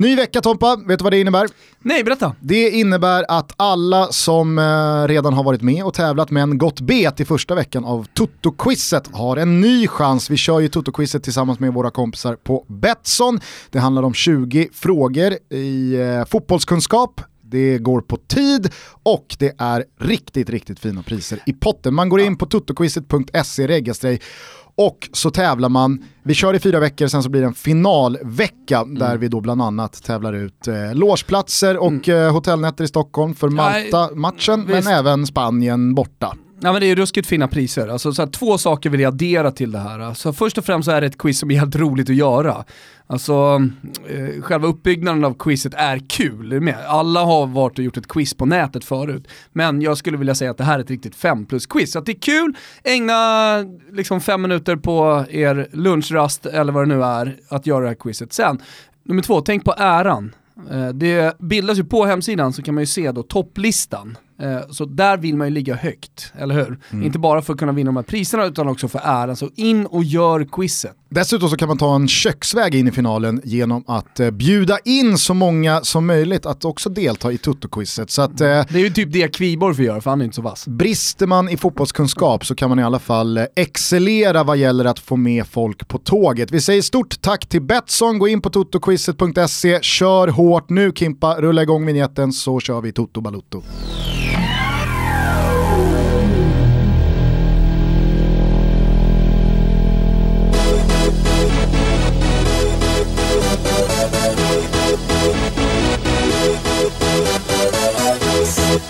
Ny vecka Tompa, vet du vad det innebär? Nej, berätta. Det innebär att alla som eh, redan har varit med och tävlat men gått bet i första veckan av Toto-quizet har en ny chans. Vi kör ju Toto-quizet tillsammans med våra kompisar på Betsson. Det handlar om 20 frågor i eh, fotbollskunskap, det går på tid och det är riktigt, riktigt fina priser i potten. Man går in på totoquizet.se, reggar sig och så tävlar man, vi kör i fyra veckor, sen så blir det en finalvecka mm. där vi då bland annat tävlar ut eh, låsplatser och mm. eh, hotellnätter i Stockholm för Malta-matchen, men även Spanien borta. Ja, men det är ruskigt fina priser. Alltså, så här, två saker vill jag addera till det här. Alltså, först och främst så är det ett quiz som är helt roligt att göra. Alltså, eh, själva uppbyggnaden av quizet är kul. Med. Alla har varit och gjort ett quiz på nätet förut. Men jag skulle vilja säga att det här är ett riktigt 5 plus-quiz. Så att det är kul, ägna liksom fem minuter på er lunchrast eller vad det nu är att göra det här quizet. Sen, nummer två, tänk på äran. Eh, det bildas ju på hemsidan så kan man ju se då topplistan så där vill man ju ligga högt, eller hur? Mm. Inte bara för att kunna vinna de här priserna utan också för äran. Så in och gör quizet. Dessutom så kan man ta en köksväg in i finalen genom att eh, bjuda in så många som möjligt att också delta i Toto-quizet. Så att, eh, det är ju typ det Kviborg får göra för han är inte så vass. Brister man i fotbollskunskap så kan man i alla fall excellera vad gäller att få med folk på tåget. Vi säger stort tack till Betsson, gå in på totoquizet.se, kör hårt nu Kimpa, rulla igång vignetten så kör vi Toto Balutto. Varmt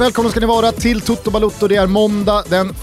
välkomna ska ni vara till Toto Balutto. Det är måndag den 1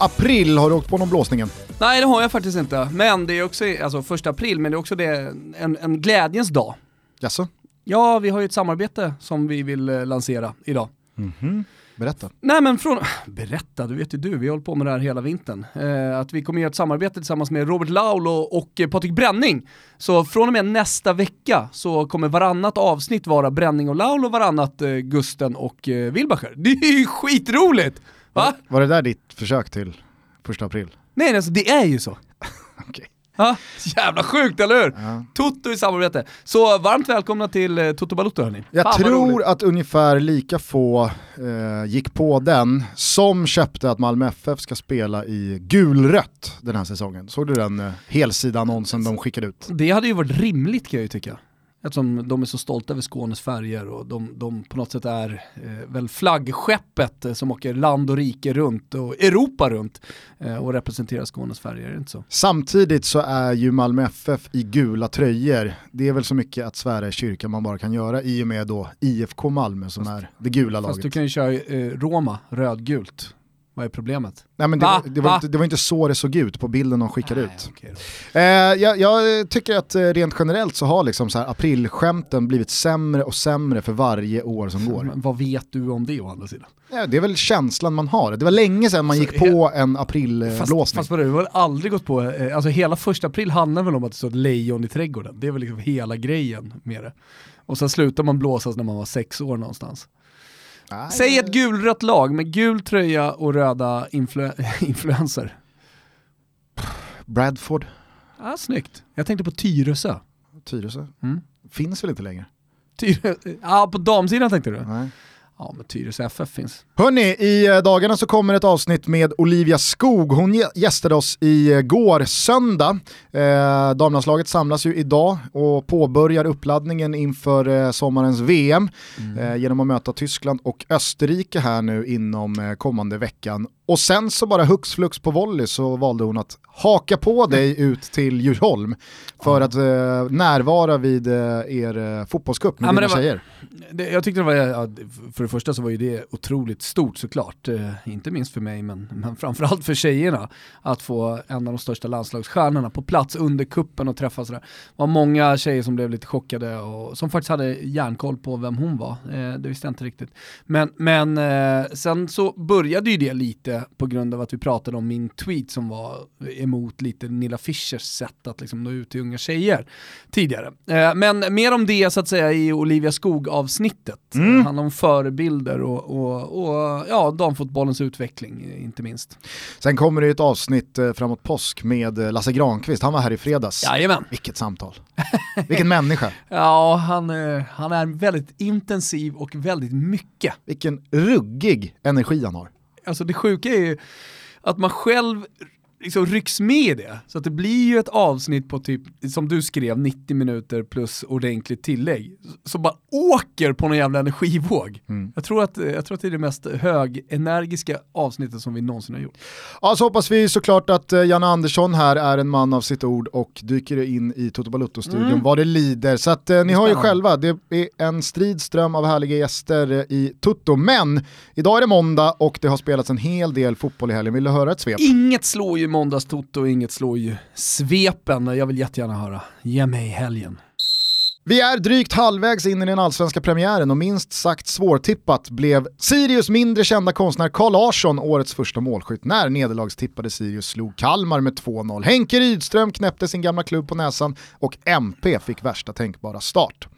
april. Har du åkt på någon blåsningen? Nej det har jag faktiskt inte. Men det är också, alltså första april, men det är också det, en, en glädjens dag. Jaså? Ja, vi har ju ett samarbete som vi vill eh, lansera idag. Mm -hmm. Berätta. Nej men från, berätta, du vet ju du, vi har hållit på med det här hela vintern. Eh, att vi kommer göra ett samarbete tillsammans med Robert Laul och, eh, Patrik Bränning. Så från och med nästa vecka så kommer varannat avsnitt vara Bränning och Laul och varannat eh, Gusten och eh, Wilbacher. Det är ju skitroligt! Va? Var, var det där ditt försök till första april? Nej, alltså det är ju så. okay. Ha? Jävla sjukt, eller hur? Ja. Toto i samarbete. Så varmt välkomna till eh, Toto Balotto hörni. Jag Fan, tror att ungefär lika få eh, gick på den som köpte att Malmö FF ska spela i gulrött den här säsongen. Såg du den eh, helsida annonsen de skickade ut? Det hade ju varit rimligt kan jag ju tycka. Eftersom de är så stolta över Skånes färger och de, de på något sätt är eh, väl flaggskeppet eh, som åker land och rike runt och Europa runt eh, och representerar Skånes färger, är det inte så? Samtidigt så är ju Malmö FF i gula tröjor, det är väl så mycket att svära i kyrkan man bara kan göra i och med då IFK Malmö som fast, är det gula laget. Fast du kan ju köra eh, Roma, rödgult. Vad är problemet? Nej, men det, var, det, var inte, det, var, inte, så det såg ut på bilden de skickade Nej, ut. Okay eh, jag, jag, tycker att eh, rent generellt så har liksom så här aprilskämten blivit sämre och sämre för varje år som går. Men vad vet du om det å andra sidan? Ja, det är väl känslan man har. Det var länge sedan man alltså, gick på en aprilblåsning. Fast, fast du har aldrig gått på, eh, alltså hela första april handlar väl om att det står ett lejon i trädgården. Det är väl liksom hela grejen med det. Och sen slutar man blåsas när man var sex år någonstans. Nej, Säg ett gulrött lag med gul tröja och röda influ influenser. Bradford. Ja, snyggt. Jag tänkte på Tyresö. Tyresö? Mm. Finns väl inte längre? Tyre ja, på damsidan tänkte du? Nej. Ja, men Tyresö FF finns. Hörni, i eh, dagarna så kommer ett avsnitt med Olivia Skog. Hon gästade oss i eh, går söndag. Eh, damlandslaget samlas ju idag och påbörjar uppladdningen inför eh, sommarens VM mm. eh, genom att möta Tyskland och Österrike här nu inom eh, kommande veckan. Och sen så bara hux flux på volley så valde hon att haka på dig ut till Djursholm för att eh, närvara vid eh, er eh, fotbollscup med ja, dina var, tjejer. Det, jag tyckte det var, ja, för det första så var ju det otroligt stort såklart, eh, inte minst för mig men, men framförallt för tjejerna, att få en av de största landslagsstjärnorna på plats under kuppen och träffa sådär. Det var många tjejer som blev lite chockade och som faktiskt hade järnkoll på vem hon var, eh, det visste jag inte riktigt. Men, men eh, sen så började ju det lite det på grund av att vi pratade om min tweet som var emot lite Nilla Fischers sätt att liksom nå ut till unga tjejer tidigare. Eh, men mer om det så att säga i Olivia Skog-avsnittet. Mm. Det handlar om förebilder och, och, och ja, damfotbollens utveckling inte minst. Sen kommer det ett avsnitt eh, framåt påsk med Lasse Granqvist, han var här i fredags. Jajamän. Vilket samtal. Vilken människa. Ja, han, han är väldigt intensiv och väldigt mycket. Vilken ruggig energi han har. Alltså det sjuka är ju att man själv liksom rycks med i det. Så att det blir ju ett avsnitt på typ, som du skrev, 90 minuter plus ordentligt tillägg. Som bara åker på någon jävla energivåg. Mm. Jag, tror att, jag tror att det är det mest högenergiska avsnittet som vi någonsin har gjort. Ja, så hoppas vi såklart att uh, Janne Andersson här är en man av sitt ord och dyker in i Toto Balutto-studion mm. vad det lider. Så att uh, ni har ju själva, det är en strid ström av härliga gäster uh, i Toto. Men idag är det måndag och det har spelats en hel del fotboll i helgen. Vill du höra ett svep? Inget slår ju måndagstoto och inget slår ju svepen. Jag vill jättegärna höra. Ge mig helgen. Vi är drygt halvvägs in i den allsvenska premiären och minst sagt svårtippat blev Sirius mindre kända konstnär Carl Larsson årets första målskytt när nederlagstippade Sirius slog Kalmar med 2-0. Henke Rydström knäppte sin gamla klubb på näsan och MP fick värsta tänkbara start.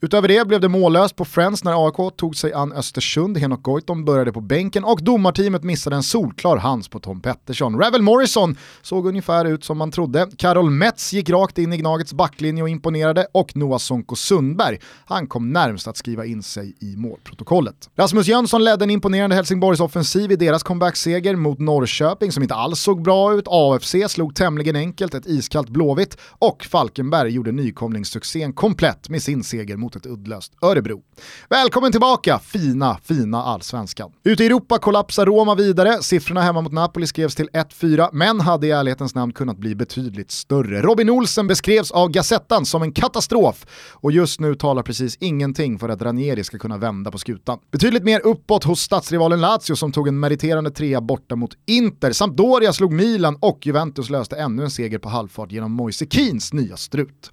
Utöver det blev det mållöst på Friends när AIK tog sig an Östersund, Henok Goitom började på bänken och domarteamet missade en solklar hands på Tom Pettersson. Ravel Morrison såg ungefär ut som man trodde. Carol Metz gick rakt in i Gnagets backlinje och imponerade och Noah Sonko Sundberg, han kom närmst att skriva in sig i målprotokollet. Rasmus Jönsson ledde en imponerande Helsingborgs offensiv i deras comebackseger mot Norrköping som inte alls såg bra ut. AFC slog tämligen enkelt ett iskallt Blåvitt och Falkenberg gjorde nykomlingssuccén komplett med sin seger mot ett uddlöst Örebro. Välkommen tillbaka, fina, fina allsvenskan. Ute i Europa kollapsar Roma vidare, siffrorna hemma mot Napoli skrevs till 1-4, men hade i ärlighetens namn kunnat bli betydligt större. Robin Olsen beskrevs av Gazettan som en katastrof och just nu talar precis ingenting för att Ranieri ska kunna vända på skutan. Betydligt mer uppåt hos stadsrivalen Lazio som tog en meriterande trea borta mot Inter. Sampdoria slog Milan och Juventus löste ännu en seger på halvfart genom Moise Keens nya strut.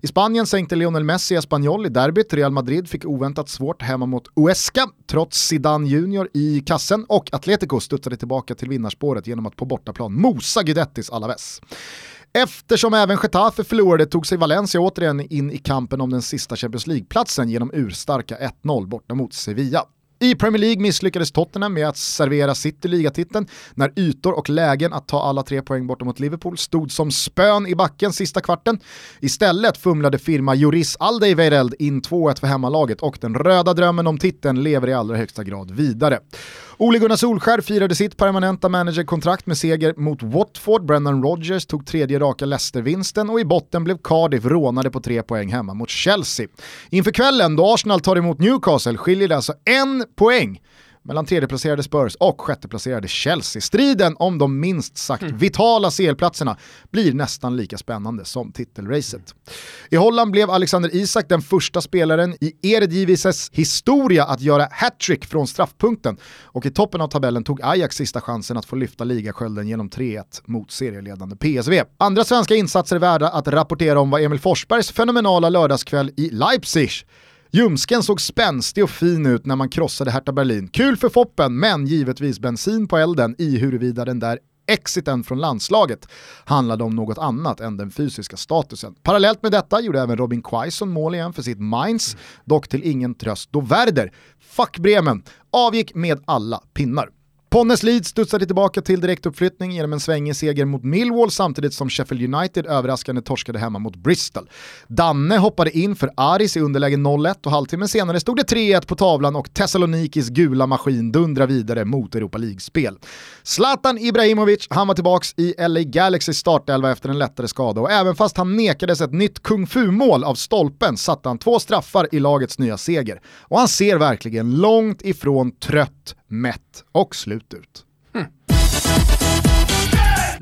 I Spanien sänkte Lionel Messi Espanyol i derbyt, Real Madrid fick oväntat svårt hemma mot Uesca, trots Zidane Junior i kassen och Atletico studsade tillbaka till vinnarspåret genom att på bortaplan mosa Guidettis Alaves. Eftersom även Getafe förlorade tog sig Valencia återigen in i kampen om den sista Champions League-platsen genom urstarka 1-0 borta mot Sevilla. I Premier League misslyckades Tottenham med att servera City ligatiteln när ytor och lägen att ta alla tre poäng borta mot Liverpool stod som spön i backen sista kvarten. Istället fumlade firma Juris Weireld in 2-1 för hemmalaget och den röda drömmen om titeln lever i allra högsta grad vidare. Ole Gunnar Solskär firade sitt permanenta managerkontrakt med seger mot Watford, Brendan Rodgers tog tredje raka Leicester-vinsten och i botten blev Cardiff rånade på tre poäng hemma mot Chelsea. Inför kvällen då Arsenal tar emot Newcastle skiljer det alltså en poäng mellan tredjeplacerade Spurs och sjätteplacerade Chelsea. Striden om de minst sagt mm. vitala CL-platserna blir nästan lika spännande som titelracet. I Holland blev Alexander Isak den första spelaren i Eredivises historia att göra hattrick från straffpunkten och i toppen av tabellen tog Ajax sista chansen att få lyfta ligaskölden genom 3-1 mot serieledande PSV. Andra svenska insatser värda att rapportera om var Emil Forsbergs fenomenala lördagskväll i Leipzig Ljumsken såg spänstig och fin ut när man krossade Hertha Berlin. Kul för Foppen, men givetvis bensin på elden i huruvida den där exiten från landslaget handlade om något annat än den fysiska statusen. Parallellt med detta gjorde även Robin Quaison mål igen för sitt Mainz, dock till ingen tröst då Werder, fuck Bremen, avgick med alla pinnar. Ponnes Leeds studsade tillbaka till direktuppflyttning genom en svängig seger mot Millwall samtidigt som Sheffield United överraskande torskade hemma mot Bristol. Danne hoppade in för Aris i underläge 0-1 och halvtimmen senare stod det 3-1 på tavlan och Thessalonikis gula maskin dundrar vidare mot Europa League-spel. Zlatan Ibrahimovic, han var tillbaks i LA Galaxy startelva efter en lättare skada och även fast han nekades ett nytt kung fu-mål av stolpen satte han två straffar i lagets nya seger. Och han ser verkligen långt ifrån trött mätt och slut ut. Hmm.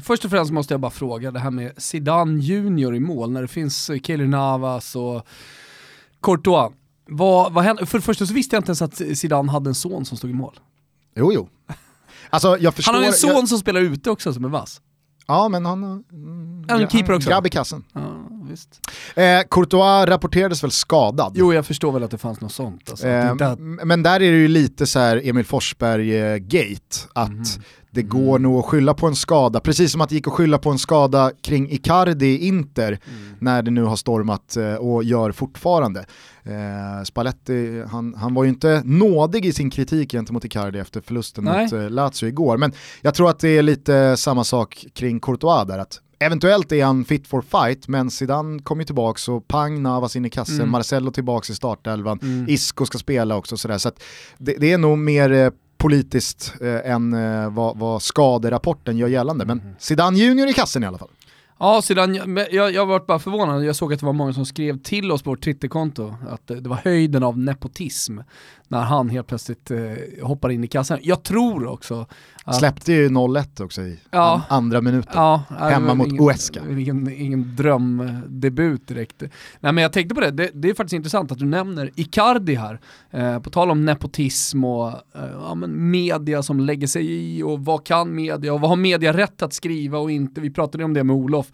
Först och främst måste jag bara fråga det här med Zidane Junior i mål när det finns Keylor Navas och Courtois. Vad, vad hände? För det första så visste jag inte ens att Zidane hade en son som stod i mål. Jo, jo. Alltså, förstår, han har en son jag... som spelar ute också som är vass. Ja, men han... Mm, keeper också. Grabb i kassen. Ja, visst. Eh, Courtois rapporterades väl skadad. Jo, jag förstår väl att det fanns något sånt. Alltså, eh, att... Men där är det ju lite så här Emil Forsberg-gate, att mm det går nog att skylla på en skada, precis som att det gick att skylla på en skada kring Icardi i Inter, mm. när det nu har stormat eh, och gör fortfarande. Eh, Spalletti, han, han var ju inte nådig i sin kritik gentemot Icardi efter förlusten Nej. mot eh, Lazio igår, men jag tror att det är lite samma sak kring Courtois där, att Eventuellt är han fit for fight, men Zidane kommer ju tillbaka och pang, Navas in i kassen, mm. Marcelo tillbaka i startelvan, mm. Isco ska spela också sådär. Så det, det, är nog mer eh, politiskt eh, än eh, vad, vad skaderapporten gör gällande. Men mm. Zidane Junior i kassen i alla fall. Ja, sedan, jag, jag varit bara förvånad, jag såg att det var många som skrev till oss på vårt Twitterkonto att det, det var höjden av nepotism när han helt plötsligt eh, hoppar in i kassan. Jag tror också att... Släppte ju 0-1 också i ja, andra minuten, ja, hemma mot ingen, Uesca. Ingen, ingen drömdebut direkt. Nej men jag tänkte på det, det, det, är faktiskt intressant att du nämner Icardi här. Eh, på tal om nepotism och eh, ja, men media som lägger sig i och vad kan media och vad har media rätt att skriva och inte. Vi pratade om det med Olof.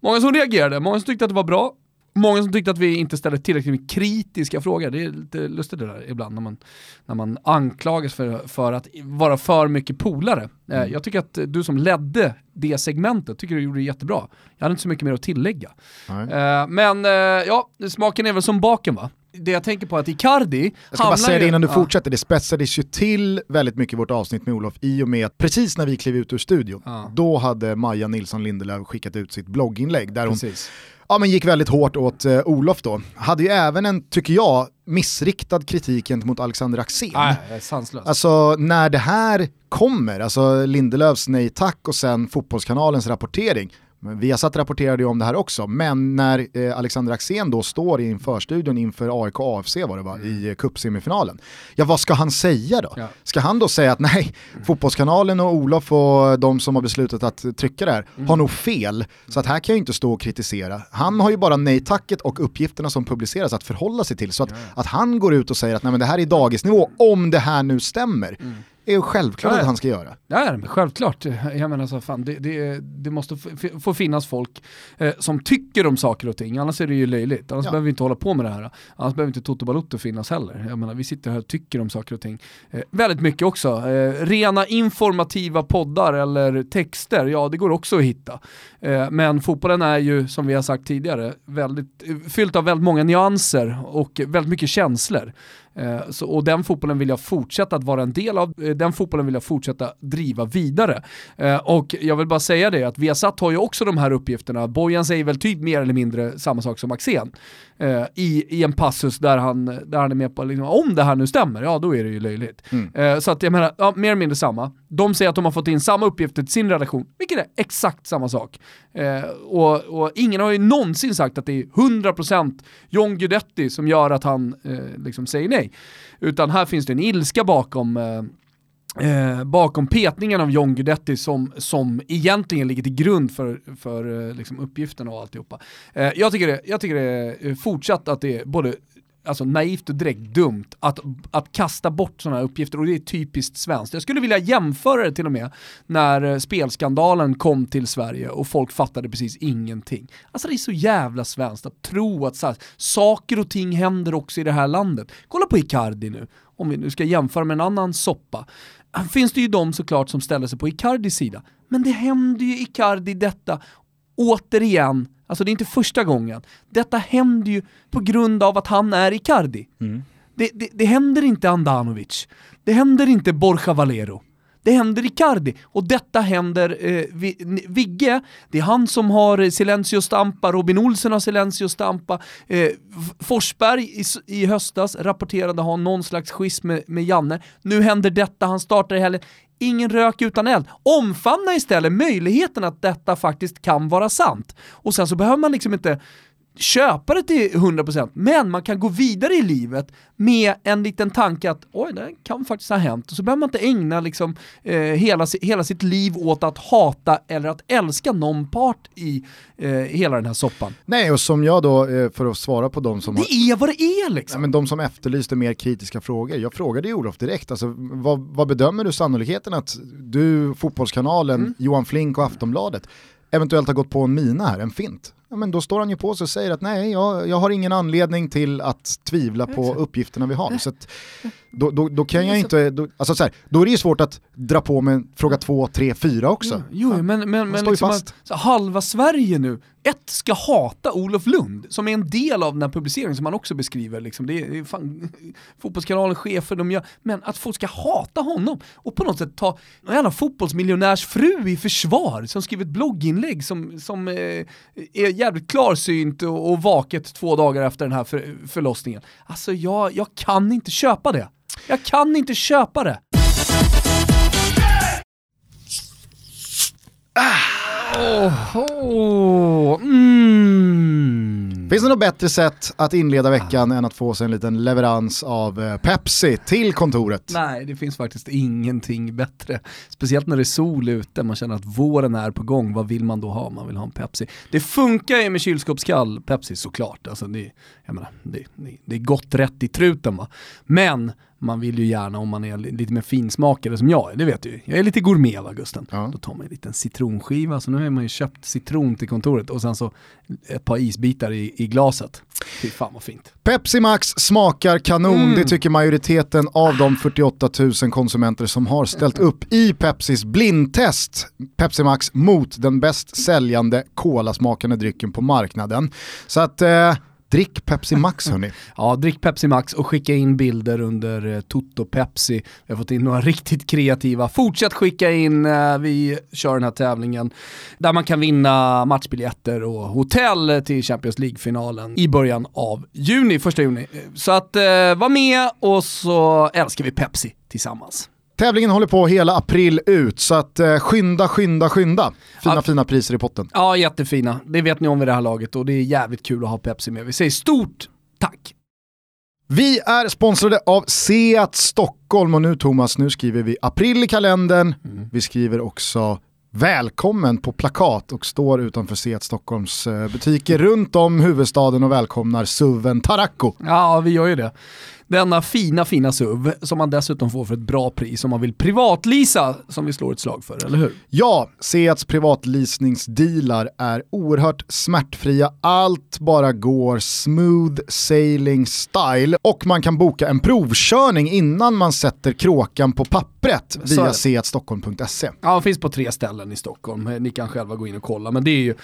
Många som reagerade, många som tyckte att det var bra, Många som tyckte att vi inte ställde tillräckligt kritiska frågor. Det är lite lustigt det där ibland när man, när man anklagas för, för att vara för mycket polare. Eh, mm. Jag tycker att du som ledde det segmentet, tycker du gjorde det jättebra. Jag hade inte så mycket mer att tillägga. Nej. Eh, men eh, ja, smaken är väl som baken va? det jag tänker på är att Icardi Jag ska bara säga det innan du ja. fortsätter, det spetsades ju till väldigt mycket vårt avsnitt med Olof i och med att precis när vi klev ut ur studion, ja. då hade Maja Nilsson Lindelöf skickat ut sitt blogginlägg där precis. Ja, men gick väldigt hårt åt uh, Olof då. Hade ju även en, tycker jag, missriktad kritik gentemot Alexander Axén. Nej, Alltså när det här kommer, alltså Lindelöfs nej tack och sen Fotbollskanalens rapportering, Viasat rapporterade ju om det här också, men när eh, Alexander Axén då står i förstudion inför AIK AFC var det va, mm. i cupsemifinalen. Ja vad ska han säga då? Ja. Ska han då säga att nej, mm. Fotbollskanalen och Olof och de som har beslutat att trycka det här mm. har nog fel, så att här kan jag inte stå och kritisera. Han har ju bara nej-tacket och uppgifterna som publiceras att förhålla sig till, så att, ja. att han går ut och säger att nej men det här är dagisnivå, om det här nu stämmer. Är ju självklart ja, att han ska göra. Ja, självklart. Jag menar så fan, det, det, det måste få finnas folk eh, som tycker om saker och ting, annars är det ju löjligt. Annars ja. behöver vi inte hålla på med det här. Annars behöver inte Toto Balotto finnas heller. Jag menar, vi sitter här och tycker om saker och ting. Eh, väldigt mycket också. Eh, rena informativa poddar eller texter, ja det går också att hitta. Eh, men fotbollen är ju, som vi har sagt tidigare, väldigt, fyllt av väldigt många nyanser och väldigt mycket känslor. Eh, så, och den fotbollen vill jag fortsätta att vara en del av, eh, den fotbollen vill jag fortsätta driva vidare. Eh, och jag vill bara säga det att Viasat har ju också de här uppgifterna, Bojan säger väl typ mer eller mindre samma sak som Axén. I, I en passus där han, där han är med på, liksom, om det här nu stämmer, ja då är det ju löjligt. Mm. Så att jag menar, ja, mer eller mindre samma. De säger att de har fått in samma uppgifter till sin redaktion, vilket är exakt samma sak. och, och ingen har ju någonsin sagt att det är 100% John Guidetti som gör att han liksom säger nej. Utan här finns det en ilska bakom eh, bakom petningen av John Guidetti som, som egentligen ligger till grund för, för eh, liksom uppgiften och alltihopa. Eh, jag, tycker det, jag tycker det är fortsatt att det är både alltså naivt och direkt dumt att, att kasta bort sådana här uppgifter och det är typiskt svenskt. Jag skulle vilja jämföra det till och med när eh, spelskandalen kom till Sverige och folk fattade precis ingenting. Alltså det är så jävla svenskt att tro att så här, saker och ting händer också i det här landet. Kolla på Icardi nu, om vi nu ska jämföra med en annan soppa. Finns det ju de såklart som ställer sig på Icardis sida. Men det händer ju Icardi detta återigen Alltså det är inte första gången. Detta händer ju på grund av att han är Icardi. Mm. Det, det, det, händer inte Andanovic. Det händer inte Borja Valero. Det händer Icardi. Och detta händer eh, Vigge, det är han som har Silencio Stampa, Robin Olsen har Silencio Stampa. Eh, Forsberg i, i höstas rapporterade ha någon slags schism med, med Janne. Nu händer detta, han startar i helgen ingen rök utan eld. Omfamna istället möjligheten att detta faktiskt kan vara sant. Och sen så behöver man liksom inte köpa det till 100% men man kan gå vidare i livet med en liten tanke att oj, det kan faktiskt ha hänt. Och så behöver man inte ägna liksom, eh, hela, hela sitt liv åt att hata eller att älska någon part i eh, hela den här soppan. Nej, och som jag då, eh, för att svara på de som... Det har... är vad det är liksom! Ja, men de som efterlyste mer kritiska frågor. Jag frågade ju Olof direkt, alltså, vad, vad bedömer du sannolikheten att du, Fotbollskanalen, mm. Johan Flink och Aftonbladet eventuellt har gått på en mina här, en fint? Ja, men då står han ju på sig och säger att nej, jag, jag har ingen anledning till att tvivla på uppgifterna vi har. Så att, då, då, då kan jag inte, då, alltså så här, då är det ju svårt att dra på med fråga två, tre, fyra också. Jo, jo men, men, men liksom att, så, halva Sverige nu, ett ska hata Olof Lund, som är en del av den här publiceringen som han också beskriver. Liksom. Det är, det är fan, fotbollskanalen, chefer, de gör, men att folk ska hata honom och på något sätt ta en jävla fotbollsmiljonärs fru i försvar som skriver ett blogginlägg som, som eh, är jävligt klarsynt och, och vaket två dagar efter den här för, förlossningen. Alltså jag, jag kan inte köpa det. Jag kan inte köpa det. Oh, oh, mm. Finns det något bättre sätt att inleda veckan än att få sig en liten leverans av eh, Pepsi till kontoret? Nej, det finns faktiskt ingenting bättre. Speciellt när det är sol ute, man känner att våren är på gång. Vad vill man då ha? Man vill ha en Pepsi. Det funkar ju med kylskåpskall Pepsi såklart. Alltså det, jag menar, det, det, det är gott rätt i truten va. Men man vill ju gärna om man är lite mer finsmakare som jag är, det vet du Jag är lite gourmet va Gusten. Ja. Då tar man en liten citronskiva, så nu har man ju köpt citron till kontoret och sen så ett par isbitar i, i glaset. Fy fan vad fint. Pepsi Max smakar kanon, mm. det tycker majoriteten av de 48 000 konsumenter som har ställt upp i Pepsis blindtest. Pepsi Max mot den bäst säljande kolasmakande drycken på marknaden. Så att eh, Drick Pepsi Max hörni. ja, drick Pepsi Max och skicka in bilder under eh, Toto Pepsi. Vi har fått in några riktigt kreativa. Fortsätt skicka in, eh, vi kör den här tävlingen där man kan vinna matchbiljetter och hotell till Champions League-finalen i början av juni, första juni. Så att eh, var med och så älskar vi Pepsi tillsammans. Tävlingen håller på hela april ut, så att eh, skynda, skynda, skynda. Fina, ja. fina priser i potten. Ja, jättefina. Det vet ni om vid det här laget och det är jävligt kul att ha Pepsi med. Vi säger stort tack! Vi är sponsrade av Seat Stockholm och nu Thomas, nu skriver vi april i kalendern. Mm. Vi skriver också välkommen på plakat och står utanför Seat Stockholms eh, butiker runt om huvudstaden och välkomnar SUVen Taracco. Ja, vi gör ju det. Denna fina, fina SUV som man dessutom får för ett bra pris om man vill privatlisa som vi slår ett slag för, eller hur? Ja, Seats privatleasningsdealar är oerhört smärtfria. Allt bara går smooth sailing style och man kan boka en provkörning innan man sätter kråkan på pappret via seatstockholm.se. Ja, finns på tre ställen i Stockholm. Ni kan själva gå in och kolla, men det är ju,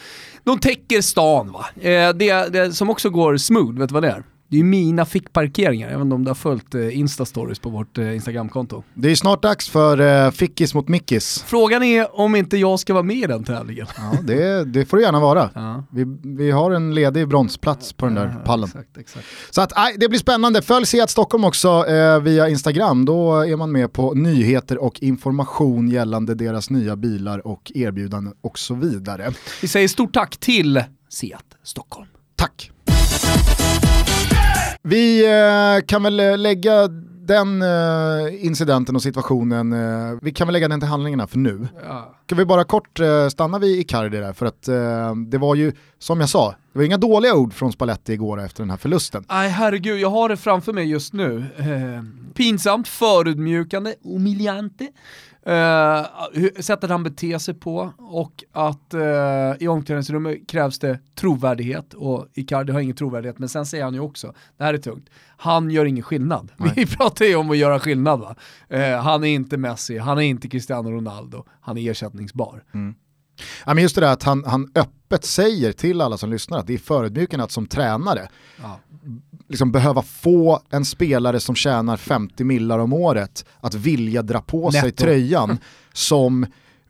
de täcker stan va. Eh, det, det som också går smooth, vet du vad det är? Det är ju mina fickparkeringar, inte om du har följt eh, Insta-stories på vårt eh, Instagram-konto. Det är snart dags för eh, Fickis mot Mickis. Frågan är om inte jag ska vara med i den tävlingen. Ja, det, det får du gärna vara. Ja. Vi, vi har en ledig bronsplats på den där ja, pallen. Exakt, exakt. Så att, aj, det blir spännande. Följ Seat Stockholm också eh, via Instagram. Då är man med på nyheter och information gällande deras nya bilar och erbjudanden och så vidare. Vi säger stort tack till Seat Stockholm. Tack. Vi eh, kan väl eh, lägga den eh, incidenten och situationen, vi kan väl lägga den till handlingarna för nu. Ja. Ska vi bara kort stanna vid Icardi där, för att det var ju, som jag sa, det var inga dåliga ord från Spalletti igår efter den här förlusten. Nej herregud, jag har det framför mig just nu. Pinsamt, förödmjukande, humiliante. Uh, sättet han beter sig på och att uh, i omklädningsrummet krävs det trovärdighet och Icardi har ingen trovärdighet men sen säger han ju också, det här är tungt, han gör ingen skillnad. Nej. Vi pratar ju om att göra skillnad va. Uh, han är inte Messi, han är inte Cristiano Ronaldo, han är ersättningsbar. Mm. Ja, men just det där att han, han öppet säger till alla som lyssnar att det är förödmjukande att som tränare ja. Liksom behöva få en spelare som tjänar 50 millar om året att vilja dra på Netto. sig tröjan som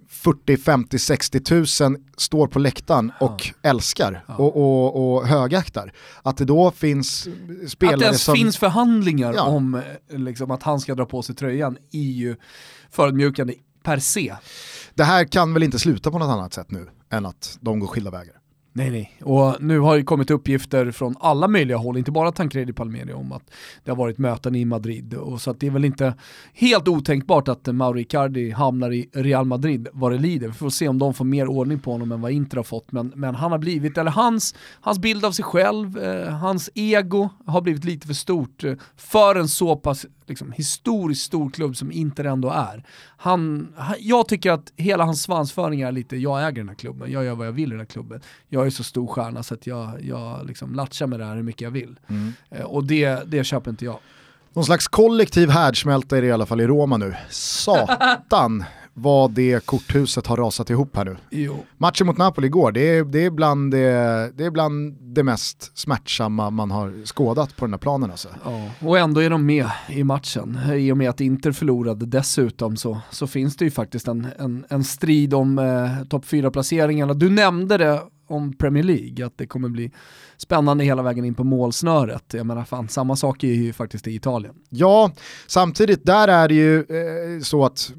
40, 50, 60 tusen står på läktaren och ja. älskar ja. Och, och, och, högaktar. Att det då finns spelare Att det ens som... finns förhandlingar ja. om liksom, att han ska dra på sig tröjan är ju förödmjukande per se det här kan väl inte sluta på något annat sätt nu än att de går skilda vägar. Nej, nej. Och nu har det kommit uppgifter från alla möjliga håll, inte bara Tancredi Palmeri, om att det har varit möten i Madrid. Och så att det är väl inte helt otänkbart att Mauri Icardi hamnar i Real Madrid vad det lider. Vi får se om de får mer ordning på honom än vad Inter har fått. Men, men han har blivit, eller hans, hans bild av sig själv, eh, hans ego har blivit lite för stort eh, för en så pass liksom, historiskt stor klubb som Inter ändå är. Han, han, jag tycker att hela hans svansföring är lite, jag äger den här klubben, jag gör vad jag vill i den här klubben. Jag är så stor stjärna så att jag, jag liksom latchar med det här hur mycket jag vill. Mm. Eh, och det, det köper inte jag. Någon slags kollektiv härdsmälta är det i alla fall i Roma nu. Satan vad det korthuset har rasat ihop här nu. Jo. Matchen mot Napoli igår, det är, det, är bland det, det är bland det mest smärtsamma man har skådat på den här planen. Alltså. Ja. Och ändå är de med i matchen. I och med att Inter förlorade dessutom så, så finns det ju faktiskt en, en, en strid om eh, topp 4-placeringarna. Du nämnde det om Premier League, att det kommer bli spännande hela vägen in på målsnöret. Jag menar fan, samma sak är ju faktiskt i Italien. Ja, samtidigt där är det ju eh, så att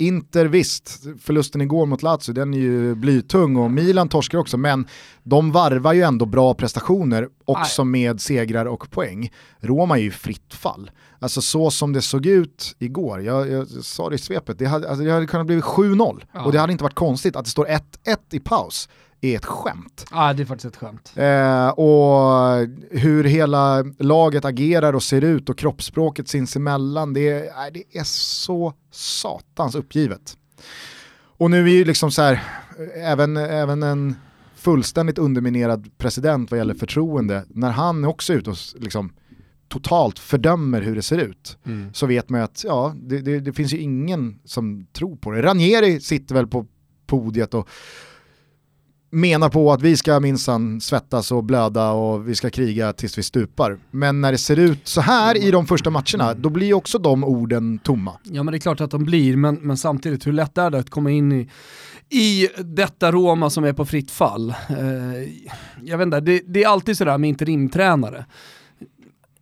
Inter visst, förlusten igår mot Lazio den är ju blytung och Milan torskar också men de varvar ju ändå bra prestationer också Nej. med segrar och poäng. Roma är ju fritt fall. Alltså så som det såg ut igår, jag, jag sa det i svepet, det hade, alltså det hade kunnat bli 7-0 ja. och det hade inte varit konstigt att det står 1-1 i paus är ett skämt. Ja, det är faktiskt ett skämt. Eh, och hur hela laget agerar och ser ut och kroppsspråket sinsemellan, det är, det är så satans uppgivet. Och nu är ju liksom så här, även, även en fullständigt underminerad president vad gäller förtroende, när han också är ute och liksom totalt fördömer hur det ser ut, mm. så vet man ju att ja, det, det, det, finns ju ingen som tror på det. Ranieri sitter väl på podiet och menar på att vi ska minsann svettas och blöda och vi ska kriga tills vi stupar. Men när det ser ut så här i de första matcherna, då blir också de orden tomma. Ja men det är klart att de blir, men, men samtidigt hur lätt är det att komma in i, i detta Roma som är på fritt fall? Eh, jag vet inte, det, det är alltid sådär med interimtränare.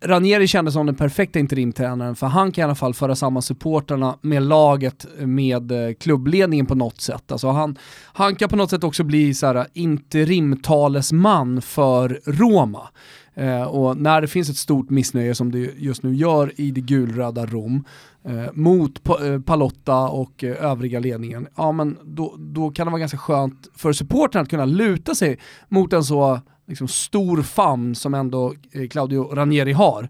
Ranieri kändes som den perfekta interimtränaren för han kan i alla fall föra samman supporterna med laget, med eh, klubbledningen på något sätt. Alltså han, han kan på något sätt också bli så här, eh, interimtalesman för Roma. Eh, och när det finns ett stort missnöje som det just nu gör i det gulröda Rom eh, mot pa eh, Palotta och eh, övriga ledningen, ja men då, då kan det vara ganska skönt för supporterna att kunna luta sig mot en så liksom, stor famn som ändå eh, Claudio Ranieri har.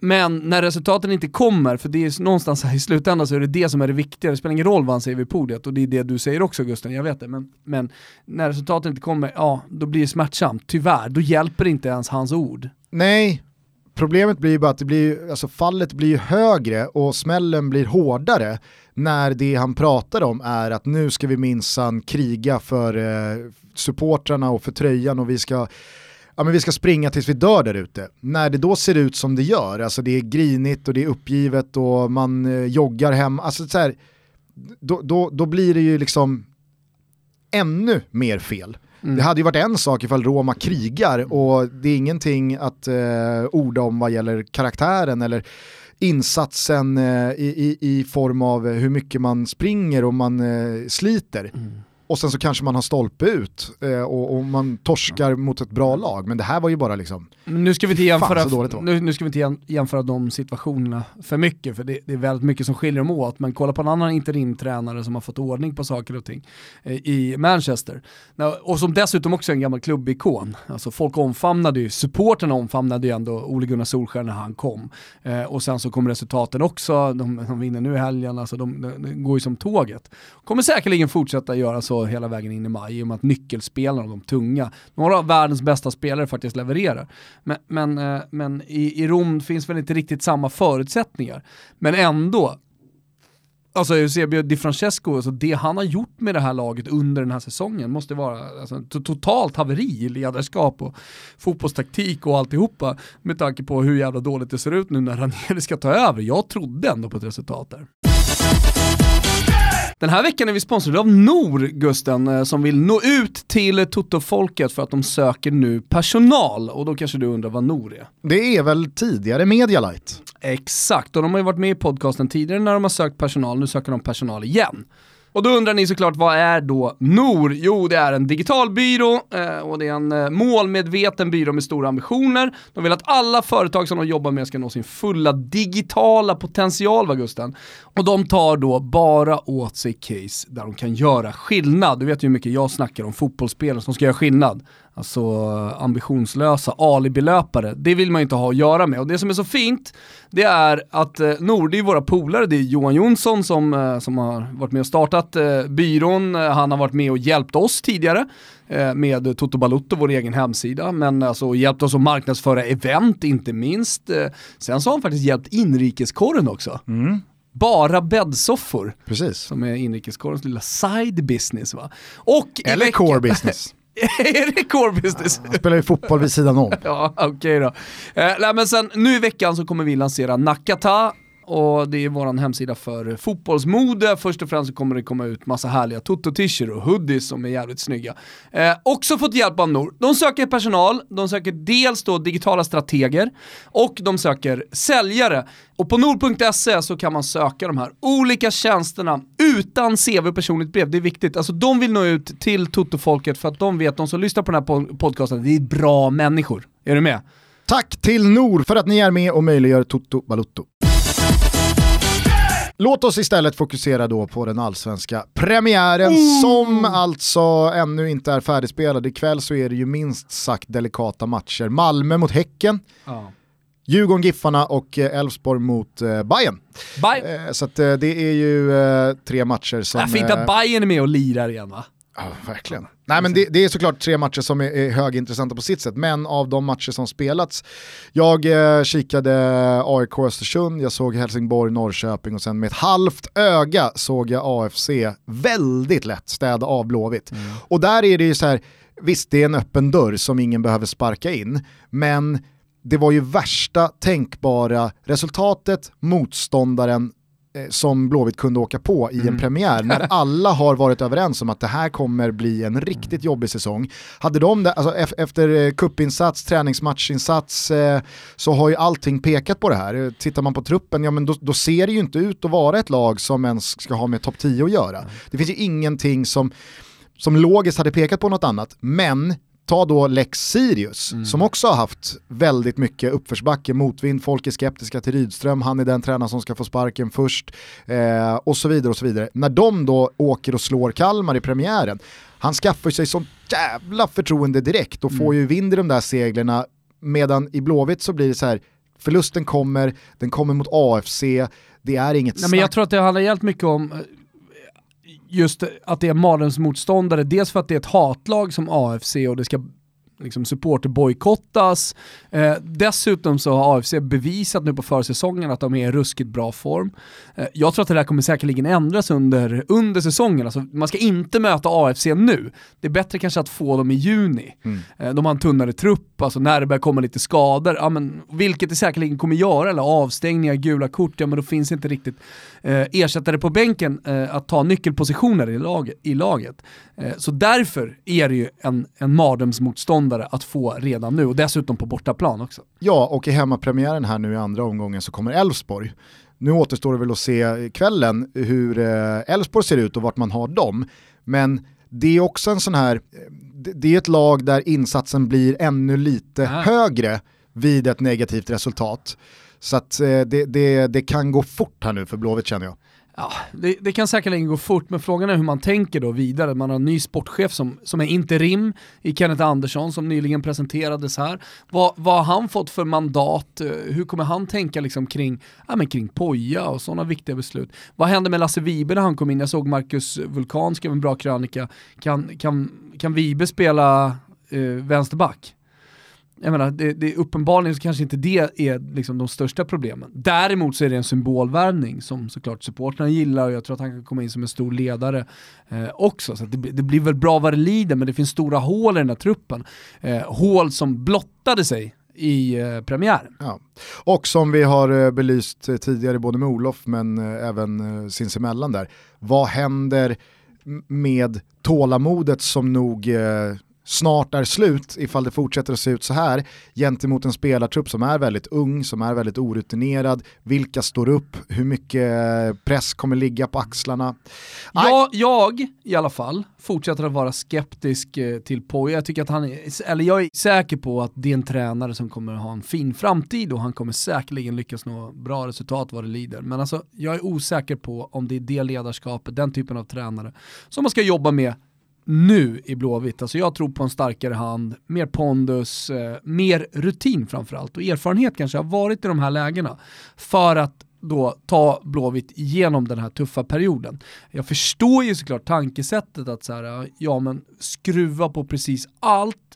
Men när resultaten inte kommer, för det är någonstans här i slutändan så är det det som är det viktiga, det spelar ingen roll vad han säger vid podiet och det är det du säger också Gusten, jag vet det. Men, men när resultaten inte kommer, ja då blir det smärtsamt, tyvärr. Då hjälper inte ens hans ord. Nej, problemet blir ju bara att det blir, alltså fallet blir högre och smällen blir hårdare när det han pratar om är att nu ska vi minsann kriga för eh, supportrarna och för tröjan och vi ska ja, men vi ska springa tills vi dör där ute. När det då ser ut som det gör, alltså det är grinigt och det är uppgivet och man eh, joggar hem, alltså så här, då, då, då blir det ju liksom ännu mer fel. Mm. Det hade ju varit en sak ifall Roma krigar och det är ingenting att eh, orda om vad gäller karaktären eller insatsen eh, i, i, i, form av hur mycket man springer och man eh, sliter. Mm och sen så kanske man har stolpe ut eh, och, och, man torskar mot ett bra lag. Men det här var ju bara liksom, nu ska vi inte jämföra, nu, nu, ska vi inte jämföra de situationerna för mycket, för det, det, är väldigt mycket som skiljer dem åt. Men kolla på en annan interimtränare som har fått ordning på saker och ting eh, i Manchester. Och som dessutom också är en gammal klubbikon. Alltså folk omfamnade ju, supporterna omfamnade ju ändå Ole Gunnar Solskjaer när han kom. Eh, och sen så kom resultaten också, de, de vinner nu i helgen, alltså de, de, de går ju som tåget. Kommer säkerligen fortsätta göra så hela vägen in i maj i och med att nyckelspelarna, de tunga, några av världens bästa spelare faktiskt levererar. Men, men, eh, men i, i Rom finns väl inte riktigt samma förutsättningar. Men ändå, Alltså Eusebio Di Francesco, alltså det han har gjort med det här laget under den här säsongen måste vara alltså, totalt haveri i ledarskap och fotbollstaktik och alltihopa med tanke på hur jävla dåligt det ser ut nu när Ranieri ska ta över. Jag trodde ändå på ett resultat där. Den här veckan är vi sponsrade av Nor, Gusten, eh, som vill nå ut till Toto-folket för att de söker nu personal. Och då kanske du undrar vad Nor är? Det är väl tidigare Medialight? Exakt, och de har ju varit med i podcasten tidigare när de har sökt personal, nu söker de personal igen. Och då undrar ni såklart, vad är då NOR? Jo, det är en digital byrå eh, och det är en eh, målmedveten byrå med stora ambitioner. De vill att alla företag som de jobbar med ska nå sin fulla digitala potential, va Gusten? Och de tar då bara åt sig case där de kan göra skillnad. Du vet ju hur mycket jag snackar om fotbollsspelare som ska göra skillnad. Alltså ambitionslösa alibilöpare, det vill man ju inte ha att göra med. Och det som är så fint, det är att eh, Nord, det är våra polare, det är Johan Jonsson som, eh, som har varit med och startat eh, byrån, eh, han har varit med och hjälpt oss tidigare eh, med Toto Balutto, vår egen hemsida, men alltså hjälpt oss att marknadsföra event inte minst. Eh, sen så har han faktiskt hjälpt inrikeskorren också. Mm. Bara bäddsoffor. Precis. Som är inrikeskorrens lilla side business va. Och Eller core business. är det core business? Han spelar ju fotboll vid sidan om. Ja, okej då. Eh, nej, men sen, nu i veckan så kommer vi lansera Nakata och det är vår hemsida för fotbollsmode. Först och främst så kommer det komma ut massa härliga toto-t-shirts och hoodies som är jävligt snygga. Eh, också fått hjälp av Nord. De söker personal, de söker dels då digitala strateger och de söker säljare. Och på nord.se så kan man söka de här olika tjänsterna utan CV och personligt brev. Det är viktigt. Alltså de vill nå ut till Toto-folket för att de vet, de som lyssnar på den här podcasten, det är bra människor. Är du med? Tack till Nor för att ni är med och möjliggör Toto Balutto. Låt oss istället fokusera då på den allsvenska premiären som alltså ännu inte är färdigspelad. Ikväll så är det ju minst sagt delikata matcher. Malmö mot Häcken, Ja. Djurgården, Giffarna och eh, Elfsborg mot eh, Bayern. Bye. Eh, så eh, det är ju tre matcher som... Äh, fint att Bayern är med och lirar igen va? Ja, verkligen. Nej men det, det är såklart tre matcher som är, är högintressanta på sitt sätt, men av de matcher som spelats, jag eh, kikade AIK Östersund, jag såg Helsingborg Norrköping och sen med ett halvt öga såg jag AFC väldigt lätt städa av Blåvitt. Och där är det ju så här, visst det är en öppen dörr som ingen behöver sparka in, men det var ju värsta tänkbara resultatet, motståndaren som Blåvitt kunde åka på i en premiär när alla har varit överens om att det här kommer bli en riktigt jobbig säsong. Hade de det, alltså, ef- efter eh, kuppinsats, träningsmatchinsats eh, så har ju allting pekat på det här. Eh, Tittar man på truppen, ja men då, då ser det ju inte ut att vara ett lag som ens ska ha med topp 10 att göra. Det finns ju ingenting som, som logiskt hade pekat på något annat, men Ta då Lex Sirius, som också har haft väldigt mycket uppförsbacke, motvind, folk är skeptiska till Rydström, han är den tränare som ska få sparken först, eh, och så vidare och så vidare. När de då åker och slår Kalmar i premiären, han skaffar sig sånt jävla förtroende direkt och får ju vind i de där seglerna, medan i Blåvitt så blir det så här, förlusten kommer, den kommer mot AFC, det är inget Nej, men snack. jag tror att det handlar helt mycket om just att det är mardrömsmotståndare, dels för att det är ett hatlag som AFC och det ska liksom supporter bojkottas. Eh, dessutom så har AFC bevisat nu på försäsongen att de är i ruskigt bra form. Eh, jag tror att det där kommer säkerligen ändras under, under säsongen. Alltså, man ska inte möta AFC nu. Det är bättre kanske att få dem i juni. Eh, de har en tunnare trupp, alltså när det börjar komma lite skador, ja, men, vilket det säkerligen kommer göra, eller avstängningar, gula kort, ja men då finns inte riktigt eh, ersättare på bänken eh, att ta nyckelpositioner i, lag, i laget. Eh, så därför är det ju en, en mardrömsmotståndare att få redan nu, och dessutom på bortaplan också. Ja, och i hemmapremiären här nu i andra omgången så kommer Elfsborg. Nu återstår det väl att se kvällen hur eh, Elfsborg ser ut och vart man har dem. Men det är också en sån här, eh, det- är ett lag där insatsen blir ännu lite Ah. högre vid ett negativt resultat. Så att eh, det, det, det kan gå fort här nu för Blåvitt känner jag. Ja, det, det kan säkerligen gå fort, men frågan är hur man tänker då vidare. Man har en ny sportchef som, som är interim i Kenneth Andersson som nyligen presenterades här. Vad, vad har han fått för mandat? Eh, hur kommer han tänka liksom kring, ja, men kring Poja och sådana viktiga beslut? Vad hände med Lasse Vibe när han kom in? Jag såg Marcus Vulkan skrev en bra krönika. Kan, kan, kan Vibe spela eh, vänsterback? Jag menar, det, det uppenbarligen så kanske inte det är liksom de största problemen. Däremot så är det en symbolvärvning som såklart supportrarna gillar och jag tror att han kan komma in som en stor ledare eh, också. Så att det, det blir väl bra vad det lider, men det finns stora hål i den här truppen. Eh, hål som blottade sig i eh, premiären. Ja. Och som vi har eh, belyst eh, tidigare både med Olof men eh, även eh, sinsemellan där, vad händer med tålamodet som nog eh, snart är slut ifall det fortsätter att se ut så här gentemot en spelartrupp som är väldigt ung, som är väldigt orutinerad, vilka står upp, hur mycket press kommer ligga på axlarna. Jag, jag i alla fall fortsätter att vara skeptisk eh, till Poja. Jag tycker att han är, eller jag är säker på att det är en tränare som kommer ha en fin framtid och han kommer säkerligen lyckas nå bra resultat vad det lider. Men alltså, jag är osäker på om det är det ledarskapet, den typen av tränare, som man ska jobba med nu i Blåvitt. Alltså jag tror på en starkare hand, mer pondus, eh, mer rutin framförallt och erfarenhet kanske har varit i de här lägena för att då ta Blåvitt igenom den här tuffa perioden. Jag förstår ju såklart tankesättet att så här, ja men skruva på precis allt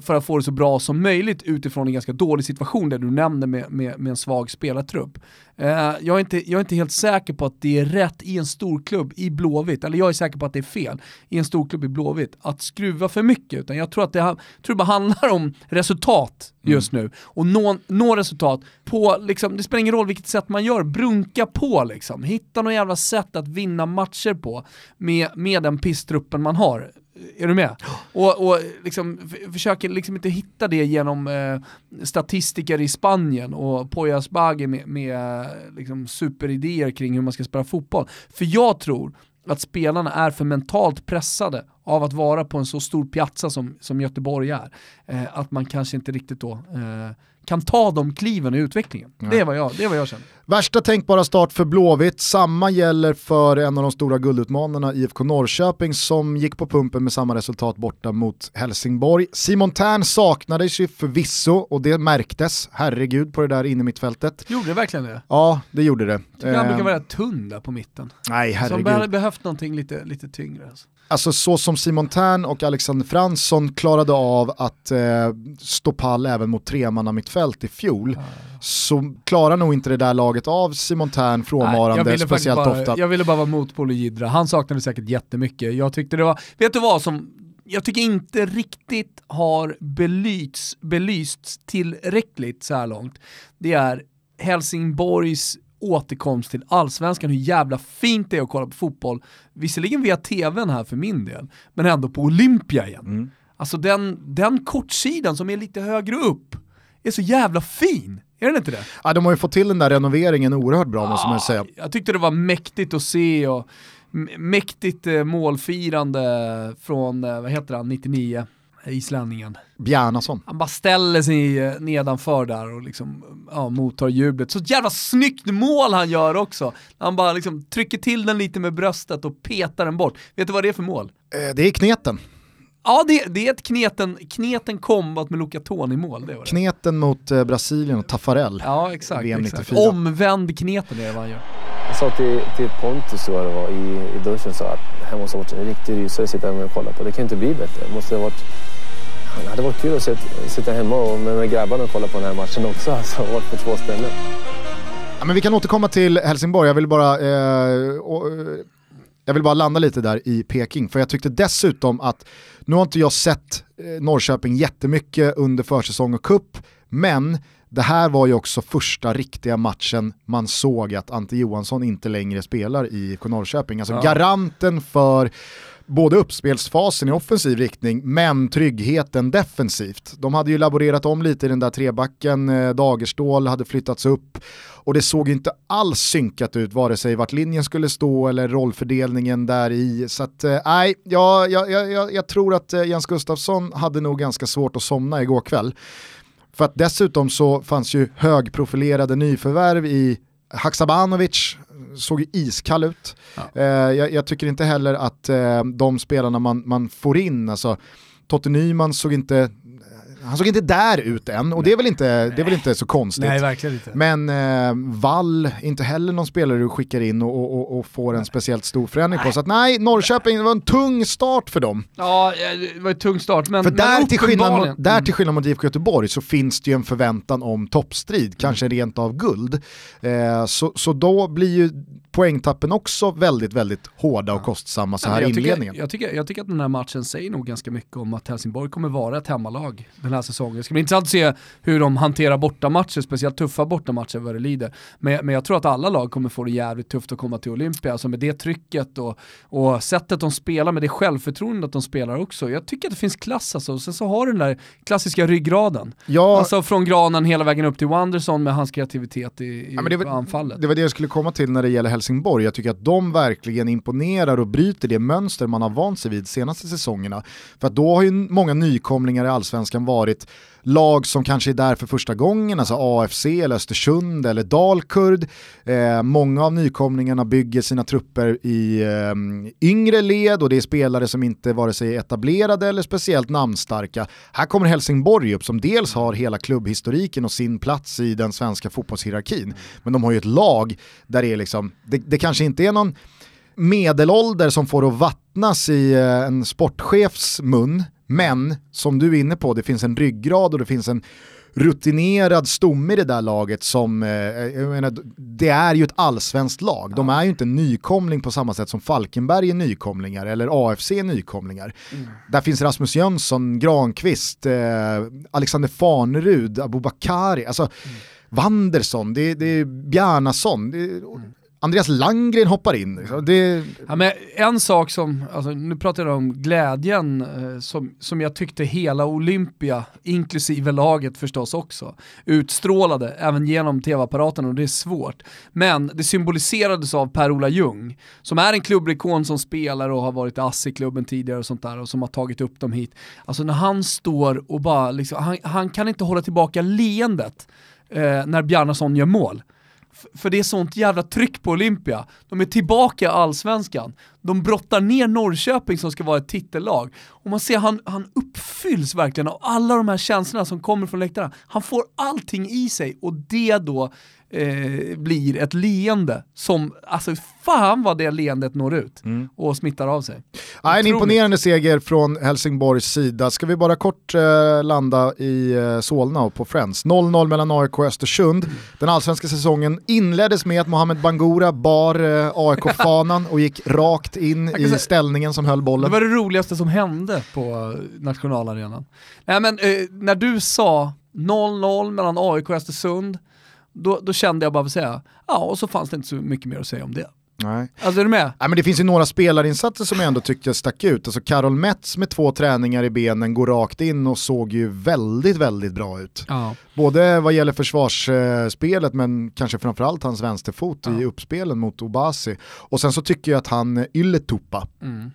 för att få det så bra som möjligt utifrån en ganska dålig situation där du nämner med, med, med en svag spelartrupp. Eh, jag, är inte, jag är inte helt säker på att det är rätt i en storklubb i Blåvitt, eller jag är säker på att det är fel i en storklubb i Blåvitt, att skruva för mycket. Utan jag tror att det, tror det bara handlar om resultat just mm. nu. Och nå, nå resultat på, liksom, det spelar ingen roll vilket sätt man gör, brunka på liksom. Hitta något jävla sätt att vinna matcher på med, med den pisstruppen man har. Är du med? Och, och liksom, försöker liksom inte hitta det genom eh, statistiker i Spanien och Poyas Bagi med, med liksom superidéer kring hur man ska spela fotboll. För jag tror att spelarna är för mentalt pressade av att vara på en så stor piazza som, som Göteborg är. Eh, att man kanske inte riktigt då eh, kan ta de kliven i utvecklingen. Det, är vad jag, det är vad jag känner. Värsta tänkbara start för Blåvitt, samma gäller för en av de stora guldutmanarna IFK Norrköping som gick på pumpen med samma resultat borta mot Helsingborg. Simon Tern saknades ju förvisso och det märktes, herregud, på det där inne mittfältet. Gjorde det verkligen det? Ja, det gjorde det. Tycker han brukar vara tunn där på mitten. Nej, herregud. Så han hade behövt någonting lite, lite tyngre. Alltså. Alltså så som Simon Tern och Alexander Fransson klarade av att eh, stå pall även mot tremannamittfält i fjol, så klarar nog inte det där laget av Simon Tern frånvarande Nej, speciellt bara, ofta. Jag ville bara vara motpol och Jidra, han saknade säkert jättemycket. Jag tyckte det var, vet du vad som jag tycker inte riktigt har belysts, belysts tillräckligt så här långt. Det är Helsingborgs återkomst till allsvenskan, hur jävla fint det är att kolla på fotboll, visserligen via tvn här för min del, men ändå på Olympia igen. Mm. Alltså den, den kortsidan som är lite högre upp är så jävla fin. Är den inte det? Ja, de har ju fått till den där renoveringen oerhört bra ja, måste man säga. Jag tyckte det var mäktigt att se och mäktigt eh, målfirande från, eh, vad heter han, 99 islänningen. Bjarnason. Han bara ställer sig eh, nedanför där och liksom, ja, mottar jublet. Så jävla snyggt mål han gör också. Han bara liksom trycker till den lite med bröstet och petar den bort. Vet du vad det är för mål? Det är kneten. Ja, det, det, är ett kneten, kneten kombat med Luca Toni-mål. Kneten mot eh, Brasilien och Taffarel. Ja, exakt. exakt. Omvänd kneten är det vad han gör. Jag sa till, till Pontus så det var i, i duschen så att det här måste ha varit en riktig rysare att sitta och kolla på. Det kan inte bli bättre. Det måste ha varit det hade varit kul att sitta, sitta hemma och med, med grabbarna och kolla på den här matchen också. Alltså, varit på två ställen. Ja, men vi kan återkomma till Helsingborg. Jag vill bara eh, och, jag vill bara landa lite där i Peking, för jag tyckte dessutom att, nu har inte jag sett eh, Norrköping jättemycket under försäsong och kupp, men det här var ju också första riktiga matchen man såg att Ante Johansson inte längre spelar i IFK Norrköping. Alltså ja. garanten för både uppspelsfasen i offensiv riktning men tryggheten defensivt. De hade ju laborerat om lite i den där trebacken, eh, Dagerstål hade flyttats upp och det såg inte alls synkat ut vare sig vart linjen skulle stå eller rollfördelningen där i. Så att eh, nej, eh, jag, jag, jag, jag tror att eh, Jens Gustafsson hade nog ganska svårt att somna igår kväll. För att dessutom så fanns ju högprofilerade nyförvärv i Haksabanovic, såg ju iskall ut. Ja. Eh, jag, jag, tycker inte heller att eh, de spelarna man, man får in, alltså Totte Nyman såg inte han såg inte där ut än och det är väl inte, det är väl inte så konstigt. Nej, verkligen inte. Men eh, Wall, inte heller någon spelare du skickar in och, och, och får en nej. speciellt stor förändring nej. på. Så att nej, Norrköping, det var en tung start för dem. Ja, det var en tung start. Men, för där, men till skillnad mot, där till skillnad mot IFK Göteborg så finns det ju en förväntan om toppstrid, mm. kanske rent av guld. Eh, så, så då blir ju poängtappen också väldigt, väldigt hårda och kostsamma så här i inledningen. Jag tycker, jag tycker att den här matchen säger nog ganska mycket om att Helsingborg kommer vara ett hemmalag den här säsongen. Det ska bli intressant att se hur de hanterar bortamatcher, speciellt tuffa bortamatcher vad det lider. Men, men jag tror att alla lag kommer få det jävligt tufft att komma till Olympia, alltså med det trycket och, och sättet de spelar, med det självförtroendet de spelar också. Jag tycker att det finns klass alltså, och sen så har du den där klassiska ryggraden. Ja. Alltså från Granen hela vägen upp till Wanderson med hans kreativitet i, i ja, det var, anfallet. Det var det jag skulle komma till när det gäller Helsingborg. Jag tycker att de verkligen imponerar och bryter det mönster man har vant sig vid senaste säsongerna. För att då har ju många nykomlingar i allsvenskan varit varit lag som kanske är där för första gången, alltså AFC eller Östersund eller Dalkurd. Eh, många av nykomlingarna bygger sina trupper i eh, yngre led och det är spelare som inte vare sig är etablerade eller speciellt namnstarka. Här kommer Helsingborg upp som dels har hela klubbhistoriken och sin plats i den svenska fotbollshierarkin, men de har ju ett lag där det är liksom, det, det kanske inte är någon medelålder som får att vattnas i eh, en sportchefs mun, men som du är inne på, det finns en ryggrad och det finns en rutinerad stomme i det där laget som, eh, jag menar, det är ju ett allsvenskt lag. De är ju inte nykomling på samma sätt som Falkenberg är nykomlingar eller AFC är nykomlingar. Mm. Där finns Rasmus Jönsson, Granqvist, eh, Alexander Farnerud, Abubakari, alltså mm. Wanderson, det, det är Bjarnason. Det, mm. Andreas Langgren hoppar in. Liksom. Det... Ja, men en sak som, alltså, nu pratar jag om glädjen eh, som, som jag tyckte hela Olympia, inklusive laget förstås också, utstrålade även genom tv-apparaten och det är svårt. Men det symboliserades av Per-Ola Ljung, som är en klubbikon som spelar och har varit i ASSI-klubben tidigare och sånt där och som har tagit upp dem hit. Alltså när han står och bara, liksom, han, han kan inte hålla tillbaka leendet eh, när Bjarnason gör mål. För det är sånt jävla tryck på Olympia. De är tillbaka i allsvenskan. De brottar ner Norrköping som ska vara ett titellag. Och man ser han, han uppfylls verkligen av alla de här känslorna som kommer från läktarna. Han får allting i sig och det då eh, blir ett leende som, alltså fan vad det leendet når ut mm. och smittar av sig. Ja, en imponerande seger från Helsingborgs sida. Ska vi bara kort eh, landa i eh, Solna och på Friends. 0-0 mellan AIK och Östersund. Mm. Den allsvenska säsongen inleddes med att Mohamed Bangura bar eh, AIK-fanan och gick rakt in i säga, ställningen som höll bollen. Det var det roligaste som hände på nationalarenan. Nej, men, eh, när du sa 0-0 mellan AIK och Östersund, då, då kände jag bara för att säga, ja och så fanns det inte så mycket mer att säga om det. Nej. Alltså är du med? Nej, men det finns ju några spelarinsatser som jag ändå tyckte stack ut. Alltså Karol Metz med två träningar i benen går rakt in och såg ju väldigt, väldigt bra ut. Ja. Både vad gäller försvarsspelet men kanske framförallt hans vänsterfot ja. i uppspelen mot Obasi. Och sen så tycker jag att han Ylletupa, mm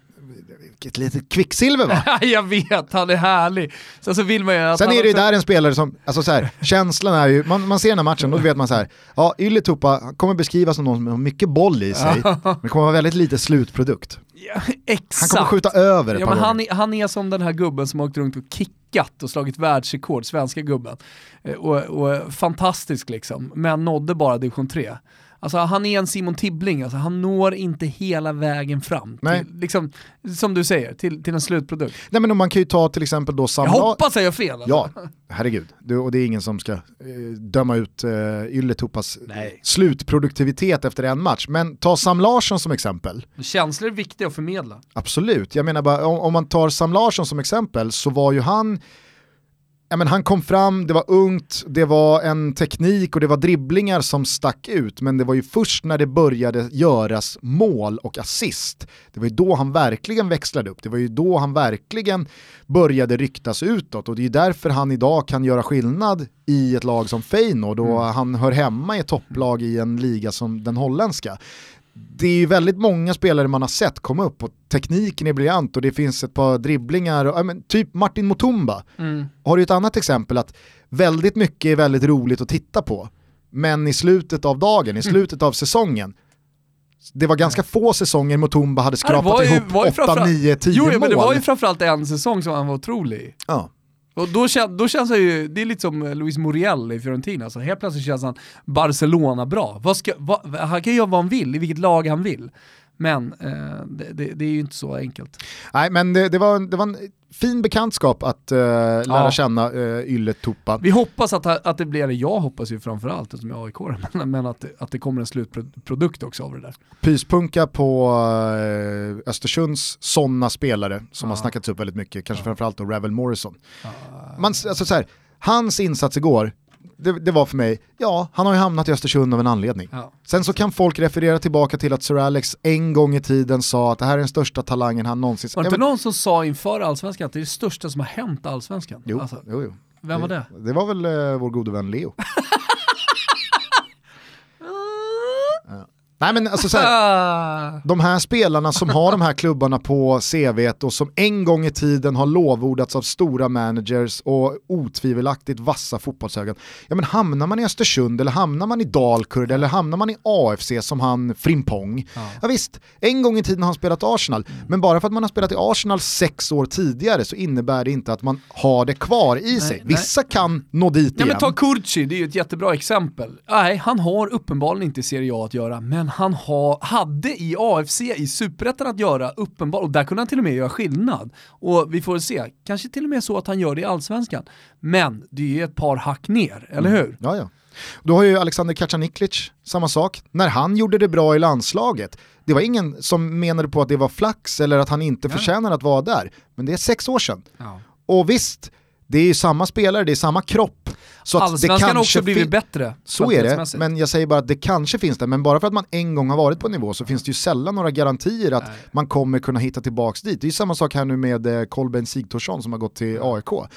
vilket litet kvicksilver va? jag vet, han är härlig. Sen så vill man ju att Sen är det ju där en spelare som, alltså så här, känslan är ju, man, man ser den här matchen, då vet man så här, ja Ylätupa kommer beskrivas som någon som har mycket boll i sig, men kommer vara väldigt lite slutprodukt. Ja, exakt. Han kommer skjuta över ett ja, par men han, är, han är som den här gubben som har åkt runt och kickat och slagit världsrekord, svenska gubben. Eh, och, och fantastisk liksom, men nådde bara division 3. Alltså han är en Simon Tibbling, alltså, han når inte hela vägen fram. Till, liksom, som du säger, till, till en slutprodukt. Nej men man kan ju ta till exempel då Sam Jag hoppas jag gör fel. Alltså. Ja, herregud. Du, och det är ingen som ska eh, döma ut eh, Ylletupas slutproduktivitet efter en match. Men ta Sam Larsson som exempel. Känslor är viktiga att förmedla. Absolut, jag menar bara om, om man tar Sam Larsson som exempel så var ju han ja, men han kom fram, det var ungt, det var en teknik och det var dribblingar som stack ut. Men det var ju först när det började göras mål och assist, det var ju då han verkligen växlade upp. Det var ju då han verkligen började ryktas utåt och det är därför han idag kan göra skillnad i ett lag som Feyenoord och mm. han hör hemma i ett topplag i en liga som den holländska det är ju väldigt många spelare man har sett komma upp och tekniken är briljant och det finns ett par dribblingar, och, men, typ Martin Mutumba. Mm. Har du ett annat exempel att väldigt mycket är väldigt roligt att titta på, men i slutet av dagen, i mm. slutet av säsongen, det var ganska få säsonger Mutumba hade skrapat ju, ihop 8, 9, 10 mål. Jo, men det var ju framförallt en säsong som han var otrolig Ja. Och då, då känns han ju, det är lite som eh, Luis Muriel i Fiorentina, så helt plötsligt känns han Barcelona bra. Vad ska, vad, han kan göra vad han vill, i vilket lag han vill. Men eh, det, det, det, är ju inte så enkelt. Nej men det, det, var, det var en fin bekantskap att uh, lära ja. känna uh, Ylle Tupa. Vi hoppas att, att det blir, eller jag hoppas ju framförallt eftersom jag är aik men, men att, att det kommer en slutprodukt också av det där. Pyspunka på uh, Östersunds sådana spelare som ja. har snackats upp väldigt mycket, kanske ja. framförallt då Ravel Morrison. Man, alltså, så här, hans insats igår, det, det, var för mig, ja, han har ju hamnat i Östersund av en anledning. Ja. Sen så kan folk referera tillbaka till att Sir Alex en gång i tiden sa att det här är den största talangen han någonsin... Var det inte någon som sa inför allsvenskan att det är det största som har hänt allsvenskan? Jo, alltså, jo, jo. Vem var det? Det var väl eh, vår gode vän Leo. Nej men alltså så här, de här spelarna som har de här klubbarna på CV och som en gång i tiden har lovordats av stora managers och otvivelaktigt vassa fotbollsögon. Ja men hamnar man i Östersund eller hamnar man i Dalkurd eller hamnar man i AFC som han Frimpong. Ja. Ja. visst, en gång i tiden har han spelat Arsenal, men bara för att man har spelat i Arsenal sex år tidigare så innebär det inte att man har det kvar i sig. nej. Vissa kan nå dit Ja, igen. men ta Kurci, det är ju ett jättebra exempel. Nej, han har uppenbarligen inte Serie A att göra, men han har, hade i AFC i Superettan att göra, uppenbarligen, och där kunde han till och med göra skillnad. Och vi får se, kanske till och med så att han gör det i Allsvenskan. Men det är ju ett par hack ner, eller hur? Ja, ja. Då har ju Alexander Kacaniklic samma sak. När han gjorde det bra i landslaget, det var ingen som menade på att det var flax eller att han inte Ja. förtjänar att vara där. Men det är sex år sedan. Ja. Och visst, det är ju samma spelare, det är samma kropp. Så att det Allsvenskan har också blivit bättre. Så är det, men jag säger bara att det kanske finns där. Men bara för att man en gång har varit på en nivå så finns det ju sällan några garantier att Nej. man kommer kunna hitta tillbaks dit. Det är ju samma sak här nu med eh, Kolbeinn Sigthorsson som har gått till AIK.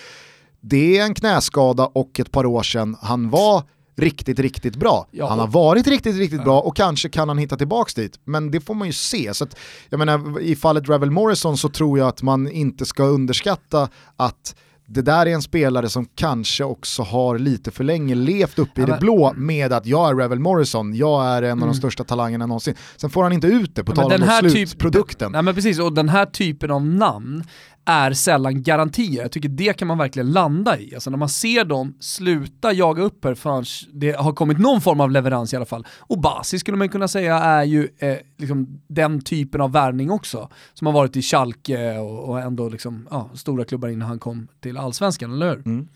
Det är en knäskada och ett par år sedan han var riktigt, riktigt bra. Ja. Han har varit riktigt, riktigt bra och kanske kan han hitta tillbaks dit. Men det får man ju se. Så att, jag menar, I fallet Ravel Morrison så tror jag att man inte ska underskatta att det där är en spelare som kanske också har lite för länge levt uppe i Ja, det blå med att jag är Ravel Morrison, jag är en av de största talangerna någonsin. Sen får han inte ut det på Ja, tal om typ- slutprodukten. Nej men precis, och den här typen av namn är sällan garantier. Jag tycker det kan man verkligen landa i. Alltså när man ser dem sluta jaga upp här förrän det har kommit någon form av leverans i alla fall. Och Basi skulle man kunna säga är ju eh, liksom den typen av värvning också. Som har varit i Schalke och, och ändå liksom, ja, stora klubbar innan han kom till allsvenskan, eller hur? Mm.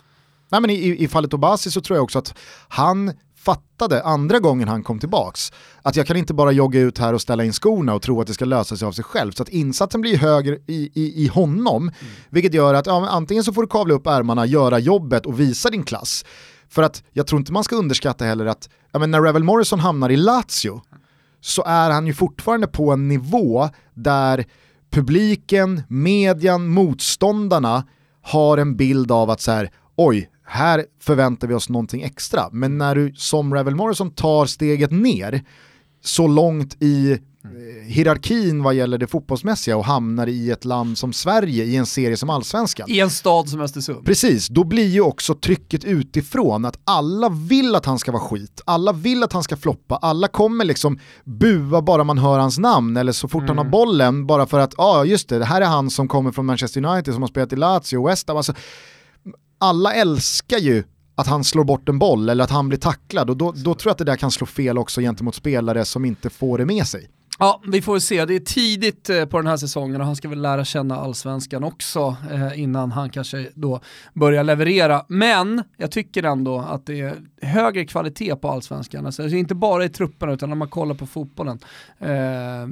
Nej, men i, i fallet Obasi så tror jag också att han fattade andra gången han kom tillbaks att jag kan inte bara jogga ut här och ställa in skorna och tro att det ska lösa sig av sig själv. Så att insatsen blir högre i, i, i honom, vilket gör att ja, antingen så får du kavla upp ärmarna, göra jobbet och visa din klass. För att jag tror inte man ska underskatta heller att ja, när Revel Morrison hamnar i Lazio så är han ju fortfarande på en nivå där publiken, median, motståndarna har en bild av att så här, oj, här förväntar vi oss någonting extra. Men när du som Revel Morrison tar steget ner så långt i eh, hierarkin vad gäller det fotbollsmässiga och hamnar i ett land som Sverige i en serie som Allsvenskan. I en stad som Östersund. Precis, då blir ju också trycket utifrån att alla vill att han ska vara skit, alla vill att han ska floppa, alla kommer liksom bua bara man hör hans namn eller så fort han har bollen bara för att, ja ah, just det, det här är han som kommer från Manchester United som har spelat i Lazio och West Ham. Alltså, alla älskar ju att han slår bort en boll eller att han blir tacklad och då, då tror jag att det där kan slå fel också gentemot spelare som inte får det med sig. Ja, vi får se. Det är tidigt eh, på den här säsongen och han ska väl lära känna allsvenskan också eh, innan han kanske då börjar leverera. Men jag tycker ändå att det är högre kvalitet på allsvenskan. Alltså, alltså inte bara i trupperna utan när man kollar på fotbollen. Eh,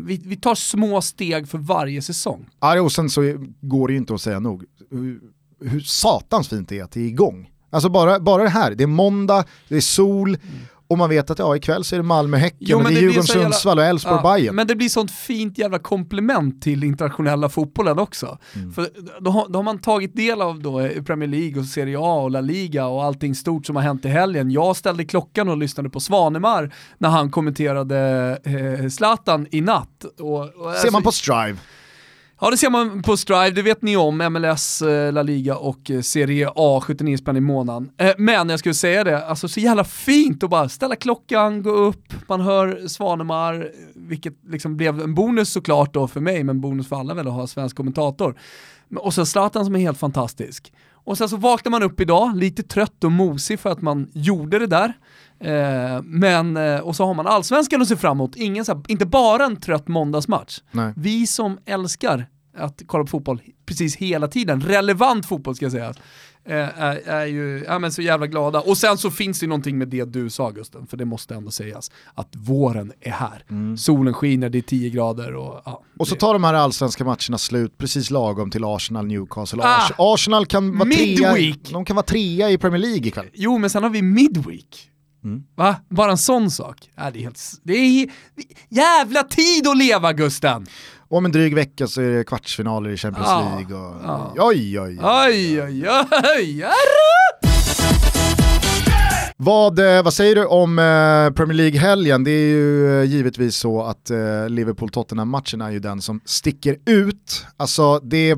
vi, vi tar små steg för varje säsong. Ja, och sen så går det ju inte att säga nog hur, satans fint det är att det är igång. Alltså bara, bara det här, det är måndag, det är sol och man vet att ja, ikväll så är det Malmö-Häcken, Jo, men det är det blir Djurgården, Sundsvall och Elfsborg-Bayern. men det blir sånt fint jävla komplement till internationella fotbollen också. Mm. För då har, då har man tagit del av då Premier League och Serie A och La Liga och allting stort som har hänt i helgen. Jag ställde klockan och lyssnade på Svanemar när han kommenterade eh, Zlatan i natt. Och, och Ser alltså- man på Strive. Ja det ser man på Strive, det vet ni om, MLS, eh, La Liga och eh, Serie A, 79 spänn i månaden. Eh, men jag skulle säga det, alltså så jävla fint att bara ställa klockan, gå upp, man hör Svanemar, vilket liksom blev en bonus såklart då för mig, men bonus för alla väl att ha svensk kommentator. Och sen Zlatan som är helt fantastisk. Och sen så vaknar man upp idag, lite trött och mosig för att man gjorde det där. Eh, men, eh, och så har man allsvenskan att se fram emot, Ingen, så här, inte bara en trött måndagsmatch. Nej. Vi som älskar att kolla på fotboll precis hela tiden, relevant fotboll ska jag säga, är, är ju ja, men så jävla glada. Och sen så finns det någonting med det du sa Gusten, för det måste ändå sägas, att våren är här. Solen skiner, det är 10 grader och ja. Mm. Och så det- tar de här allsvenska matcherna slut precis lagom till Arsenal, Newcastle. Ah! Ars- Arsenal kan vara trea, Midweek! de kan vara trea i Premier League ikväll. Jo, men sen har vi Midweek. Mm. Va? Bara en sån sak? Ja, det är helt... Det är jävla tid att leva Gusten! Om en dryg vecka så är det kvartsfinaler i Champions Ja, League. Och... Oj, oj, oj. Oj, oj, oj, oj. Vad, eh, vad säger du om eh, Premier League-helgen? Det är ju eh, givetvis så att Liverpool-Tottenham-matchen är ju den som sticker ut. Alltså det,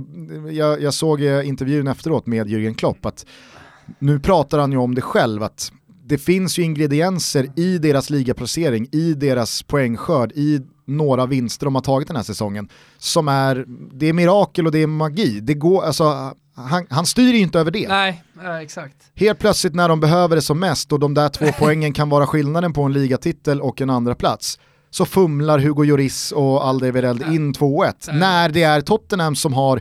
jag, jag såg intervjun efteråt med Jürgen Klopp att nu pratar han ju om det själv, att det finns ju ingredienser i deras ligaplacering, i deras poängskörd, i några vinster de har tagit den här säsongen som är, det är mirakel och det är magi. Det går, alltså, han, han styr ju inte över det. Nej, exakt. Helt plötsligt när de behöver det som mest och de där två poängen kan vara skillnaden på en ligatitel och en andra plats så fumlar Hugo Lloris och Alderweireld in 2-1. När det är Tottenham som har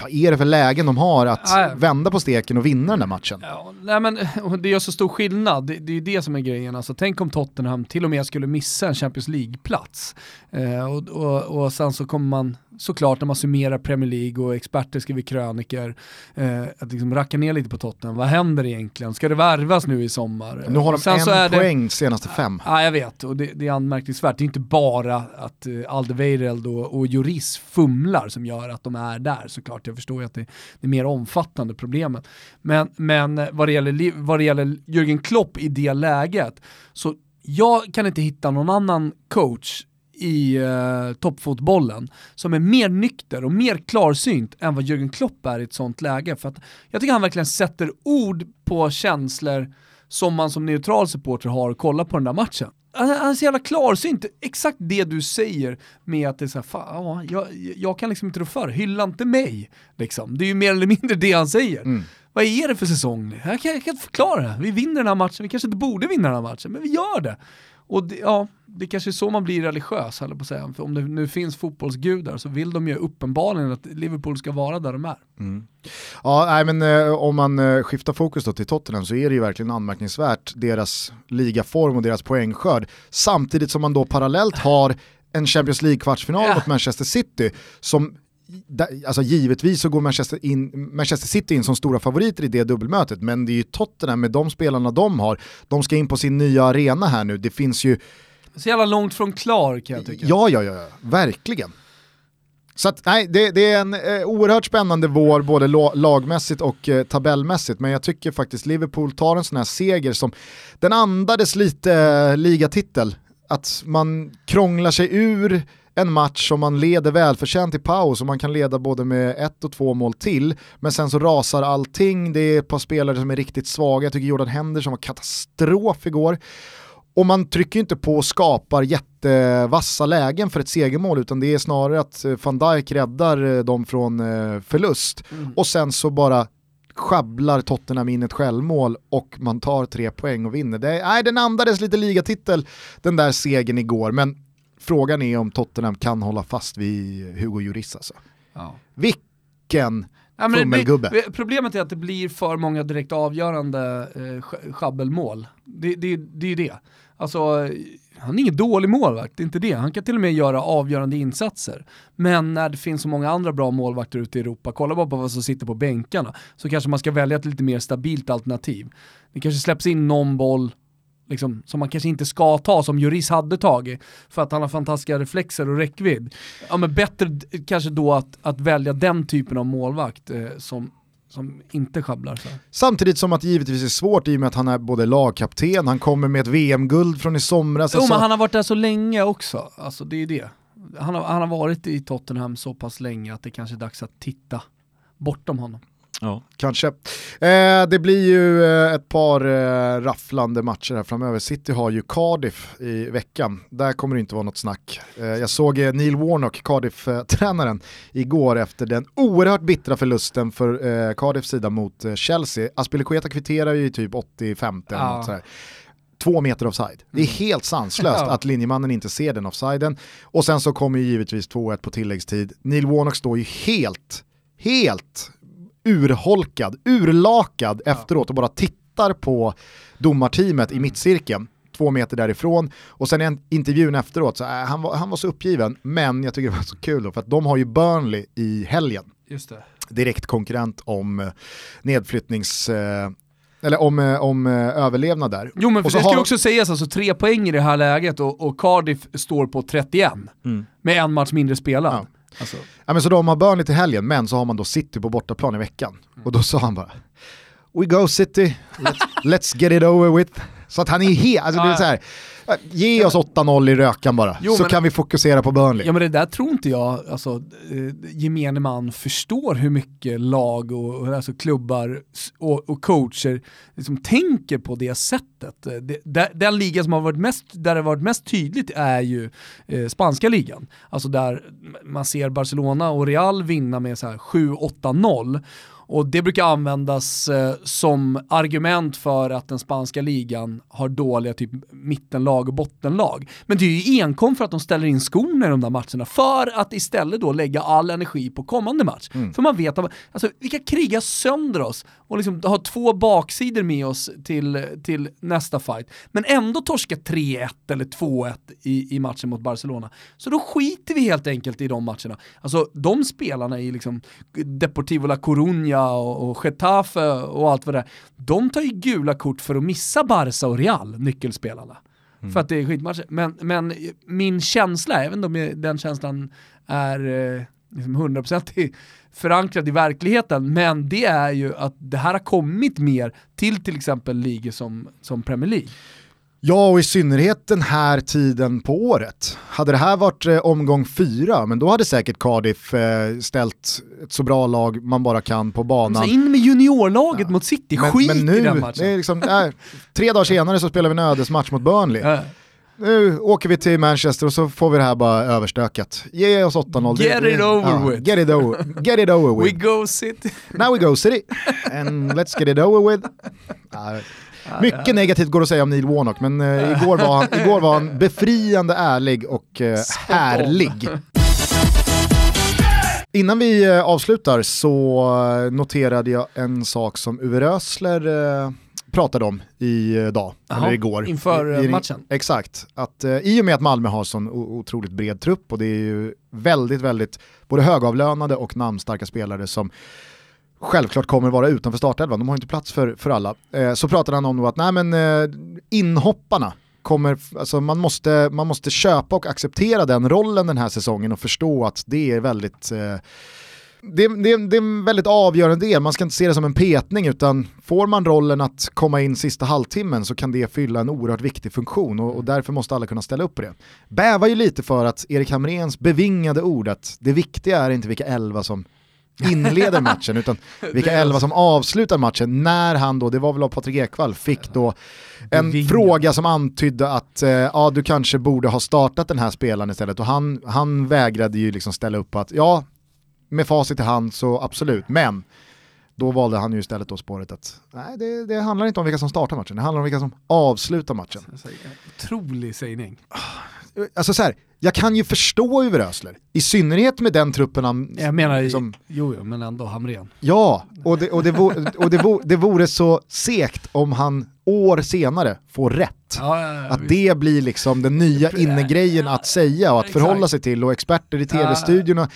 vad är det för lägen de har att ja, vända på steken och vinna den där matchen? Ja, nej men, det gör så stor skillnad, det, det är ju det som är grejen. Alltså, tänk om Tottenham till och med skulle missa en Champions League-plats. Eh, och, och, och sen så kommer man såklart när man summerar Premier League och experter skriver kröniker, eh, att liksom racka ner lite på Tottenham. Vad händer egentligen? Ska det värvas nu i sommar? Nu har de Sen en poäng det, senaste fem. Ja, jag vet och det, det, är anmärkningsvärt. Det är inte bara att uh, Alderweireld och, och Juris fumlar som gör att de är där såklart. Jag förstår ju att det, det är mer omfattande problemen. Men, men eh, vad, det gäller, vad det gäller Jürgen Klopp i det läget, så jag kan inte hitta någon annan coach i eh, toppfotbollen som är mer nykter och mer klarsynt än vad Jürgen Klopp är i ett sånt läge. För att jag tycker han verkligen sätter ord på känslor som man som neutral supporter har att kolla på den där matchen. Han, han är så jävla klarsynt, exakt det du säger med att det är såhär, fan, jag, jag kan liksom inte rå för, hylla inte mig. Liksom. Det är ju mer eller mindre det han säger. Mm. Vad är det för säsong? Jag kan, jag kan förklara det. Vi vinner den här matchen, vi kanske inte borde vinna den här matchen, men vi gör det. Och det, ja, det kanske är så man blir religiös, på att säga. För om det nu finns fotbollsgudar så vill de ju uppenbarligen att Liverpool ska vara där de är. Mm. Ja, nej, men eh, om man eh, skiftar fokus då till Tottenham så är det ju verkligen anmärkningsvärt deras ligaform och deras poängskörd. Samtidigt som man då parallellt har en Champions League-kvartsfinal ja. mot Manchester City som alltså givetvis så går Manchester, in, Manchester City in som stora favoriter i det dubbelmötet, men det är ju Tottenham med de spelarna de har, de ska in på sin nya arena här nu, det finns ju... Så jävla långt från klar kan jag tycka. Ja, ja, ja, verkligen. Så att, nej, det, det, är en eh, oerhört spännande vår både lagmässigt och eh, tabellmässigt, men jag tycker faktiskt Liverpool tar en sån här seger som, den andades lite eh, ligatitel, att man krånglar sig ur en match som man leder välförtjänt i paus och man kan leda både med ett och två mål till. Men sen så rasar allting, det är ett par spelare som är riktigt svaga, jag tycker Jordan Henderson var katastrof igår. Och man trycker inte på och skapar jättevassa lägen för ett segermål utan det är snarare att eh, van Dijk räddar eh, dem från eh, förlust. Mm. Och sen så bara schabblar Tottenham in ett självmål och man tar tre poäng och vinner. Det, nej, den andades lite ligatitel den där segern igår, men Frågan är om Tottenham kan hålla fast vid Hugo Lloris alltså. Ja. Vilken ja, fummelgubbe. Problemet är att det blir för många direkt avgörande eh, schabbelmål. Det, det, det är ju det. Alltså, han är ingen dålig målvakt, det är inte det. Han kan till och med göra avgörande insatser. Men när det finns så många andra bra målvakter ute i Europa, kolla bara på vad som sitter på bänkarna, så kanske man ska välja ett lite mer stabilt alternativ. Det kanske släpps in någon boll liksom, som man kanske inte ska ta, som Juris hade tagit, för att han har fantastiska reflexer och räckvidd. Ja men bättre kanske då att, att välja den typen av målvakt eh, som, som inte sjabblar. Så. Samtidigt som att det givetvis är svårt i och med att han är både lagkapten, han kommer med ett VM-guld från i somras. Jo alltså... men han har varit där så länge också, alltså det är det. Han har, han har varit i Tottenham så pass länge att det kanske är dags att titta bortom honom. Ja. Kanske. Eh, det blir ju eh, ett par eh, rafflande matcher här framöver. City har ju Cardiff i veckan. Där kommer det inte vara något snack. Eh, jag såg eh, Neil Warnock, Cardiff-tränaren, igår efter den oerhört bittra förlusten för eh, Cardiffs sida mot Chelsea. Aspilicueta kvitterar ju i typ 85 ja. något sådär två meter offside. Det är mm. helt sanslöst ja. att linjemannen inte ser den offsiden. Och sen så kommer ju givetvis 2-1 på tilläggstid. Neil Warnock står ju helt, helt urholkad, urlakad ja. efteråt och bara tittar på domarteamet i mittcirkeln två meter därifrån och sen i intervjun efteråt så äh, han, var, han var så uppgiven men jag tycker det var så kul då för att de har ju Burnley i helgen. Just det. Direkt konkurrent om eh, nedflyttnings... Eh, eller om, eh, om överlevnad där. Jo men för det ska har... också sägas, alltså tre poäng i det här läget och, och Cardiff står på 31 mm. med en match mindre spelad. Ja. Alltså. Ja, men så de har Burnley till helgen, men så har man då City på bortaplan i veckan. Mm. Och då sa han bara, We go City, let's, let's get it over with. Så att han är helt, alltså det är så här, ge oss 8-0 i rökan bara, Jo, så men- kan vi fokusera på Burnley. Ja men det där tror inte jag, alltså eh, gemene man förstår hur mycket lag och, och alltså klubbar och, och coacher liksom tänker på det sättet. Eh, Det, där, den ligan som har varit mest, där det har varit mest tydligt är ju eh, spanska ligan. Alltså där man ser Barcelona och Real vinna med så här 7-8-0 och det brukar användas eh, som argument för att den spanska ligan har dåliga typ mittenlag och bottenlag. Men det är ju enkom för att de ställer in skorna i de där matcherna för att istället då lägga all energi på kommande match. För man vet att alltså, vi kan kriga sönder oss och liksom ha två baksidor med oss till, till nästa fight. Men ändå torska 3-1 eller 2-1 i, i matchen mot Barcelona. Så då skiter vi helt enkelt i de matcherna. Alltså de spelarna i liksom Deportivo La Coruña och, och Getafe och allt vad det är, de tar ju gula kort för att missa Barca och Real, nyckelspelarna. För att det är skitmatcher. Men, men min känsla, även om den känslan är eh, liksom 100% förankrad i verkligheten, men det är ju att det här har kommit mer till till exempel ligor som, som Premier League. Ja, och i synnerhet den här tiden på året. Hade det här varit eh, omgång fyra, men då hade säkert Cardiff eh, ställt ett så bra lag man bara kan på banan. Så in med juniorlaget mot City, Men, skit men nu, i den det matchen. liksom, äh, tre dagar senare så spelar vi en ödesmatch mot Burnley. Ja. Nu åker vi till Manchester och så får vi det här bara överstökat. Ge oss 8-0. Det- Get it over with. Get it over, get it over We with. go City. Now we go City. And let's get it over with. Ja, mycket negativt går att säga om Neil Warnock, men eh, igår, var han, igår var han befriande ärlig och eh, härlig. Innan vi eh, avslutar så noterade jag en sak som Uwe Rösler pratade om idag, Jaha, eller igår. inför, I- eh, matchen. Exakt, att eh, i och med att Malmö har sån otroligt bred trupp och det är ju väldigt, väldigt både högavlönade och namnstarka spelare som självklart kommer vara utanför startelvan, de har inte plats för, för alla. Eh, så pratade han om att nej, men, eh, inhopparna kommer, alltså man, måste, man måste köpa och acceptera den rollen den här säsongen och förstå att det är väldigt eh, det, det, det är en väldigt avgörande del, man ska inte se det som en petning utan får man rollen att komma in sista halvtimmen så kan det fylla en oerhört viktig funktion och, och därför måste alla kunna ställa upp på det. Bävar ju lite för att Erik Hamréns bevingade ord att det viktiga är inte vilka elva som inleder matchen utan vilka elva som avslutar matchen. När han då, det var väl av Patrik Ekwall, fick då en Bevingad. fråga som antydde att eh, ja, du kanske borde ha startat den här spelaren istället. Och han, han vägrade ju liksom ställa upp på att ja, med facit i hand så absolut, men då valde han ju istället då spåret att nej, det, det handlar inte om vilka som startar matchen, det handlar om vilka som avslutar matchen. Otrolig sägning. Alltså så här, jag kan ju förstå Uwe Rösler, i synnerhet med den truppen han... Jag menar, liksom, jo, jo men ändå Hamrén. ja, och, det, och, det, vore, och det, vore, det vore så sekt om han år senare får rätt. Ja, ja, ja, Att visst. det blir liksom den nya innegrejen att säga och att förhålla sig till och experter i tv-studiorna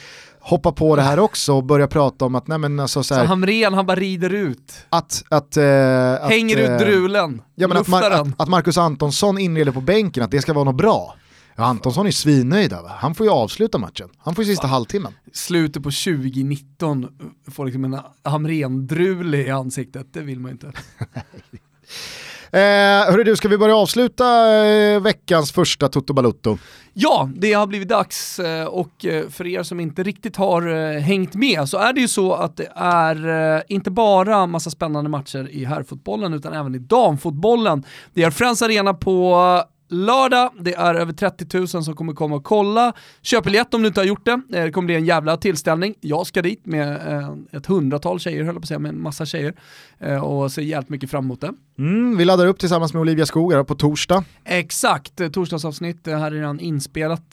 hoppar på det här också och börjar prata om att, nej men alltså så Så här, Hamrén, han bara rider ut. att, att, eh, att Hänger eh, ut drulen. Ja, men att, Mar- att, att Marcus Antonsson inleder på bänken, att det ska vara något bra. Ja, Antonsson är svinnöjd va? han får ju avsluta matchen. Han får ju sista halvtimmen. Slutet på 2019 får liksom en Hamrén-drule i ansiktet, det vill man ju inte. Eh, hörru du, ska vi börja avsluta eh, veckans första Toto Balutto? Ja, det har blivit dags eh, och eh, för er som inte riktigt har eh, hängt med så är det ju så att det är inte bara massa spännande matcher i herrfotbollen utan även i damfotbollen. Det är Friends Arena på lördag, det är över 30 000 som kommer komma och kolla. Köp biljett om du inte har gjort det, Eh, det kommer bli en jävla tillställning. Jag ska dit med eh, ett hundratal tjejer, höll jag på att säga, med en massa tjejer eh, och ser jävligt mycket fram emot det. Mm, vi laddar upp tillsammans med Olivia Skog här på torsdag. Exakt, torsdagsavsnitt, det här är redan inspelat.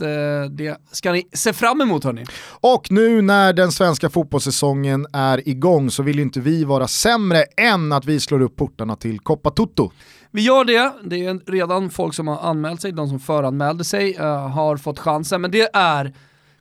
Det ska ni se fram emot hörni. Och nu när den svenska fotbollssäsongen är igång så vill ju inte vi vara sämre än att vi slår upp portarna till Coppa Toto. Vi gör det, det är redan folk som har anmält sig, de som föranmälde sig uh, har fått chansen, men det är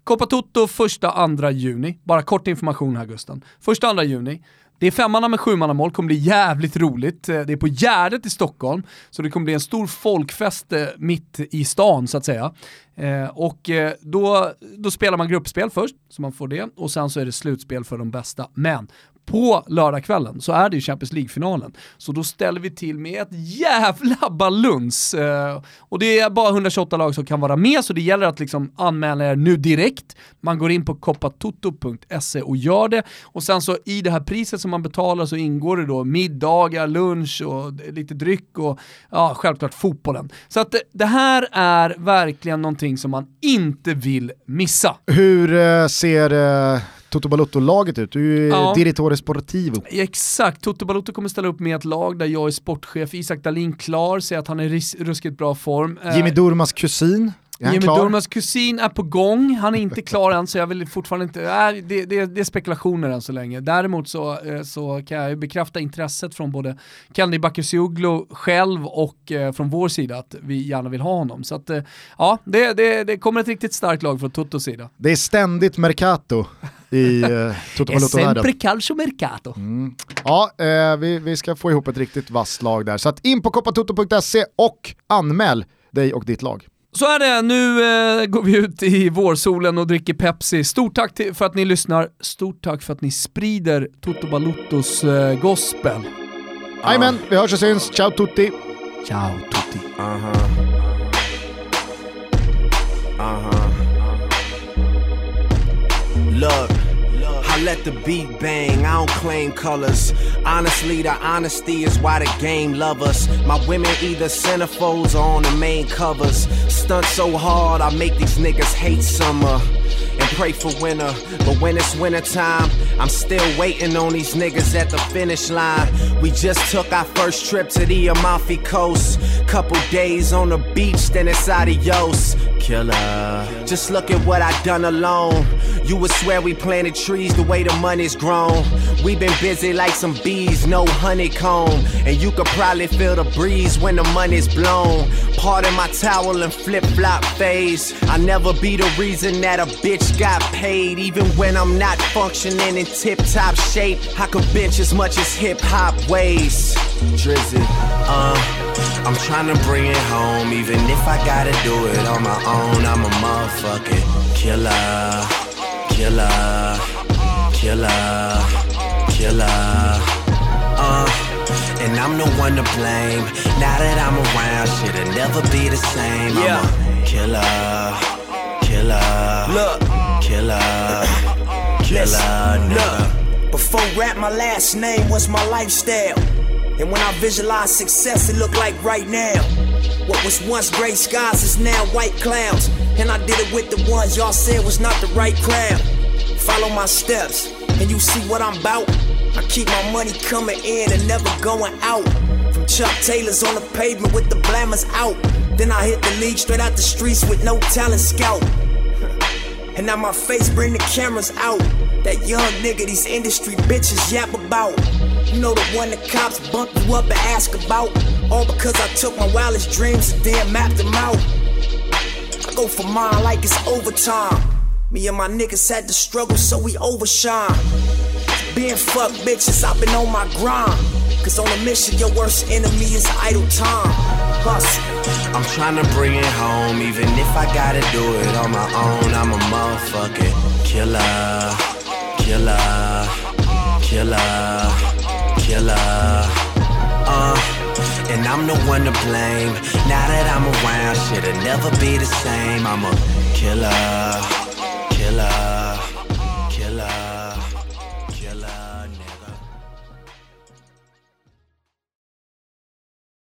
Copa Toto första, andra juni. Bara kort information här Gusten. Första, andra juni. Det är femmanna med sjumannamål, kommer bli jävligt roligt. Eh, det är på Gärdet i Stockholm, så det kommer bli en stor folkfest eh, mitt i stan så att säga. Eh, och då, då spelar man gruppspel först, så man får det, och sen så är det slutspel för de bästa. Men på lördagskvällen så är det ju Champions League-finalen. Så då ställer vi till med ett jävla baluns. Eh, och det är bara 128 lag som kan vara med, så det gäller att liksom anmäla er nu direkt. Man går in på koppatoto.se och gör det. Och sen så i det här priset som man betalar så ingår det då middagar, lunch och lite dryck och ja, självklart fotbollen. Så att det här är verkligen någonting som man inte vill missa. Hur eh, ser eh, Toto Balotto-laget ut? Du är Ja. Direttore Sportivo. Exakt, Toto Balotto kommer ställa upp med ett lag där jag är sportchef, Isak Dahlin klar, säger att han är i ris- ruskigt bra form. Eh, Jimmy Durmas kusin, Jimmy klar? Durmaz kusin är på gång, han är inte klar än så jag vill fortfarande inte, äh, det, det, det är spekulationer än så länge. Däremot så, eh, så kan jag ju bekräfta intresset från både Kenny Bakircioglu själv och eh, från vår sida att vi gärna vill ha honom. Så att eh, ja, det, det, det kommer ett riktigt starkt lag från Totos sida. Det är ständigt Mercato i eh, Toto Balotto-världen. Sempre calcio mercato. Ja, eh, vi, vi ska få ihop ett riktigt vasst lag där. Så att in på koppatoto.se och anmäl dig och ditt lag. Så är det, nu eh, går vi ut i vårsolen och dricker Pepsi. Stort tack till, för att ni lyssnar, stort tack för att ni sprider Toto Baluttos eh, gospel. Jajamän, vi hörs och syns. Ciao tutti! Ciao tutti. Uh-huh. Uh-huh. Look, I let the beat bang, I don't claim colors. Honestly, the honesty is why the game love us. My women either centerfolds or on the main covers. Stunt so hard, I make these niggas hate summer. And pray for winter, but when it's wintertime, I'm still waiting on these niggas at the finish line. We just took our first trip to the Amalfi Coast. Couple days on the beach, then it's adios. Killer. Just look at what I done alone. You would swear we planted trees way the money's grown. we been busy like some bees, no honeycomb. And you could probably feel the breeze when the money's blown. Part of my towel and flip flop phase. I never be the reason that a bitch got paid. Even when I'm not functioning in tip top shape, I could bench as much as hip hop weighs. Drizzy, uh, I'm trying to bring it home. Even if I gotta do it on my own, I'm a motherfucking killer, killer, killer, killer. Uh, and I'm the one to blame. Now that I'm around, shit'll never be the same. Yeah. I'm a killer, killer, Look. killer, killer, Look, before rap, my last name was my lifestyle. And when I visualize success, it look like right now. What was once gray skies is now white clouds. And I did it with the ones y'all said was not the right crowd. Follow my steps, and you see what I'm about. I keep my money coming in and never going out. From Chuck Taylors on the pavement with the blammers out. Then I hit the league straight out the streets with no talent scout. And now my face bring the cameras out. That young nigga these industry bitches yap about. You know the one the cops bump you up and ask about. All because I took my wildest dreams and then mapped them out. I go for mine like it's overtime. Me and my niggas had to struggle so we overshine. Being fuck bitches, I've been on my grind. Cause on a mission, your worst enemy is idle time. Hustle. I'm trying to bring it home, even if I gotta do it on my own. I'm a motherfucking killer, killer, killer, killer. Uh, and I'm the one to blame. Now that I'm around, shit'll never be the same. I'm a killer, love.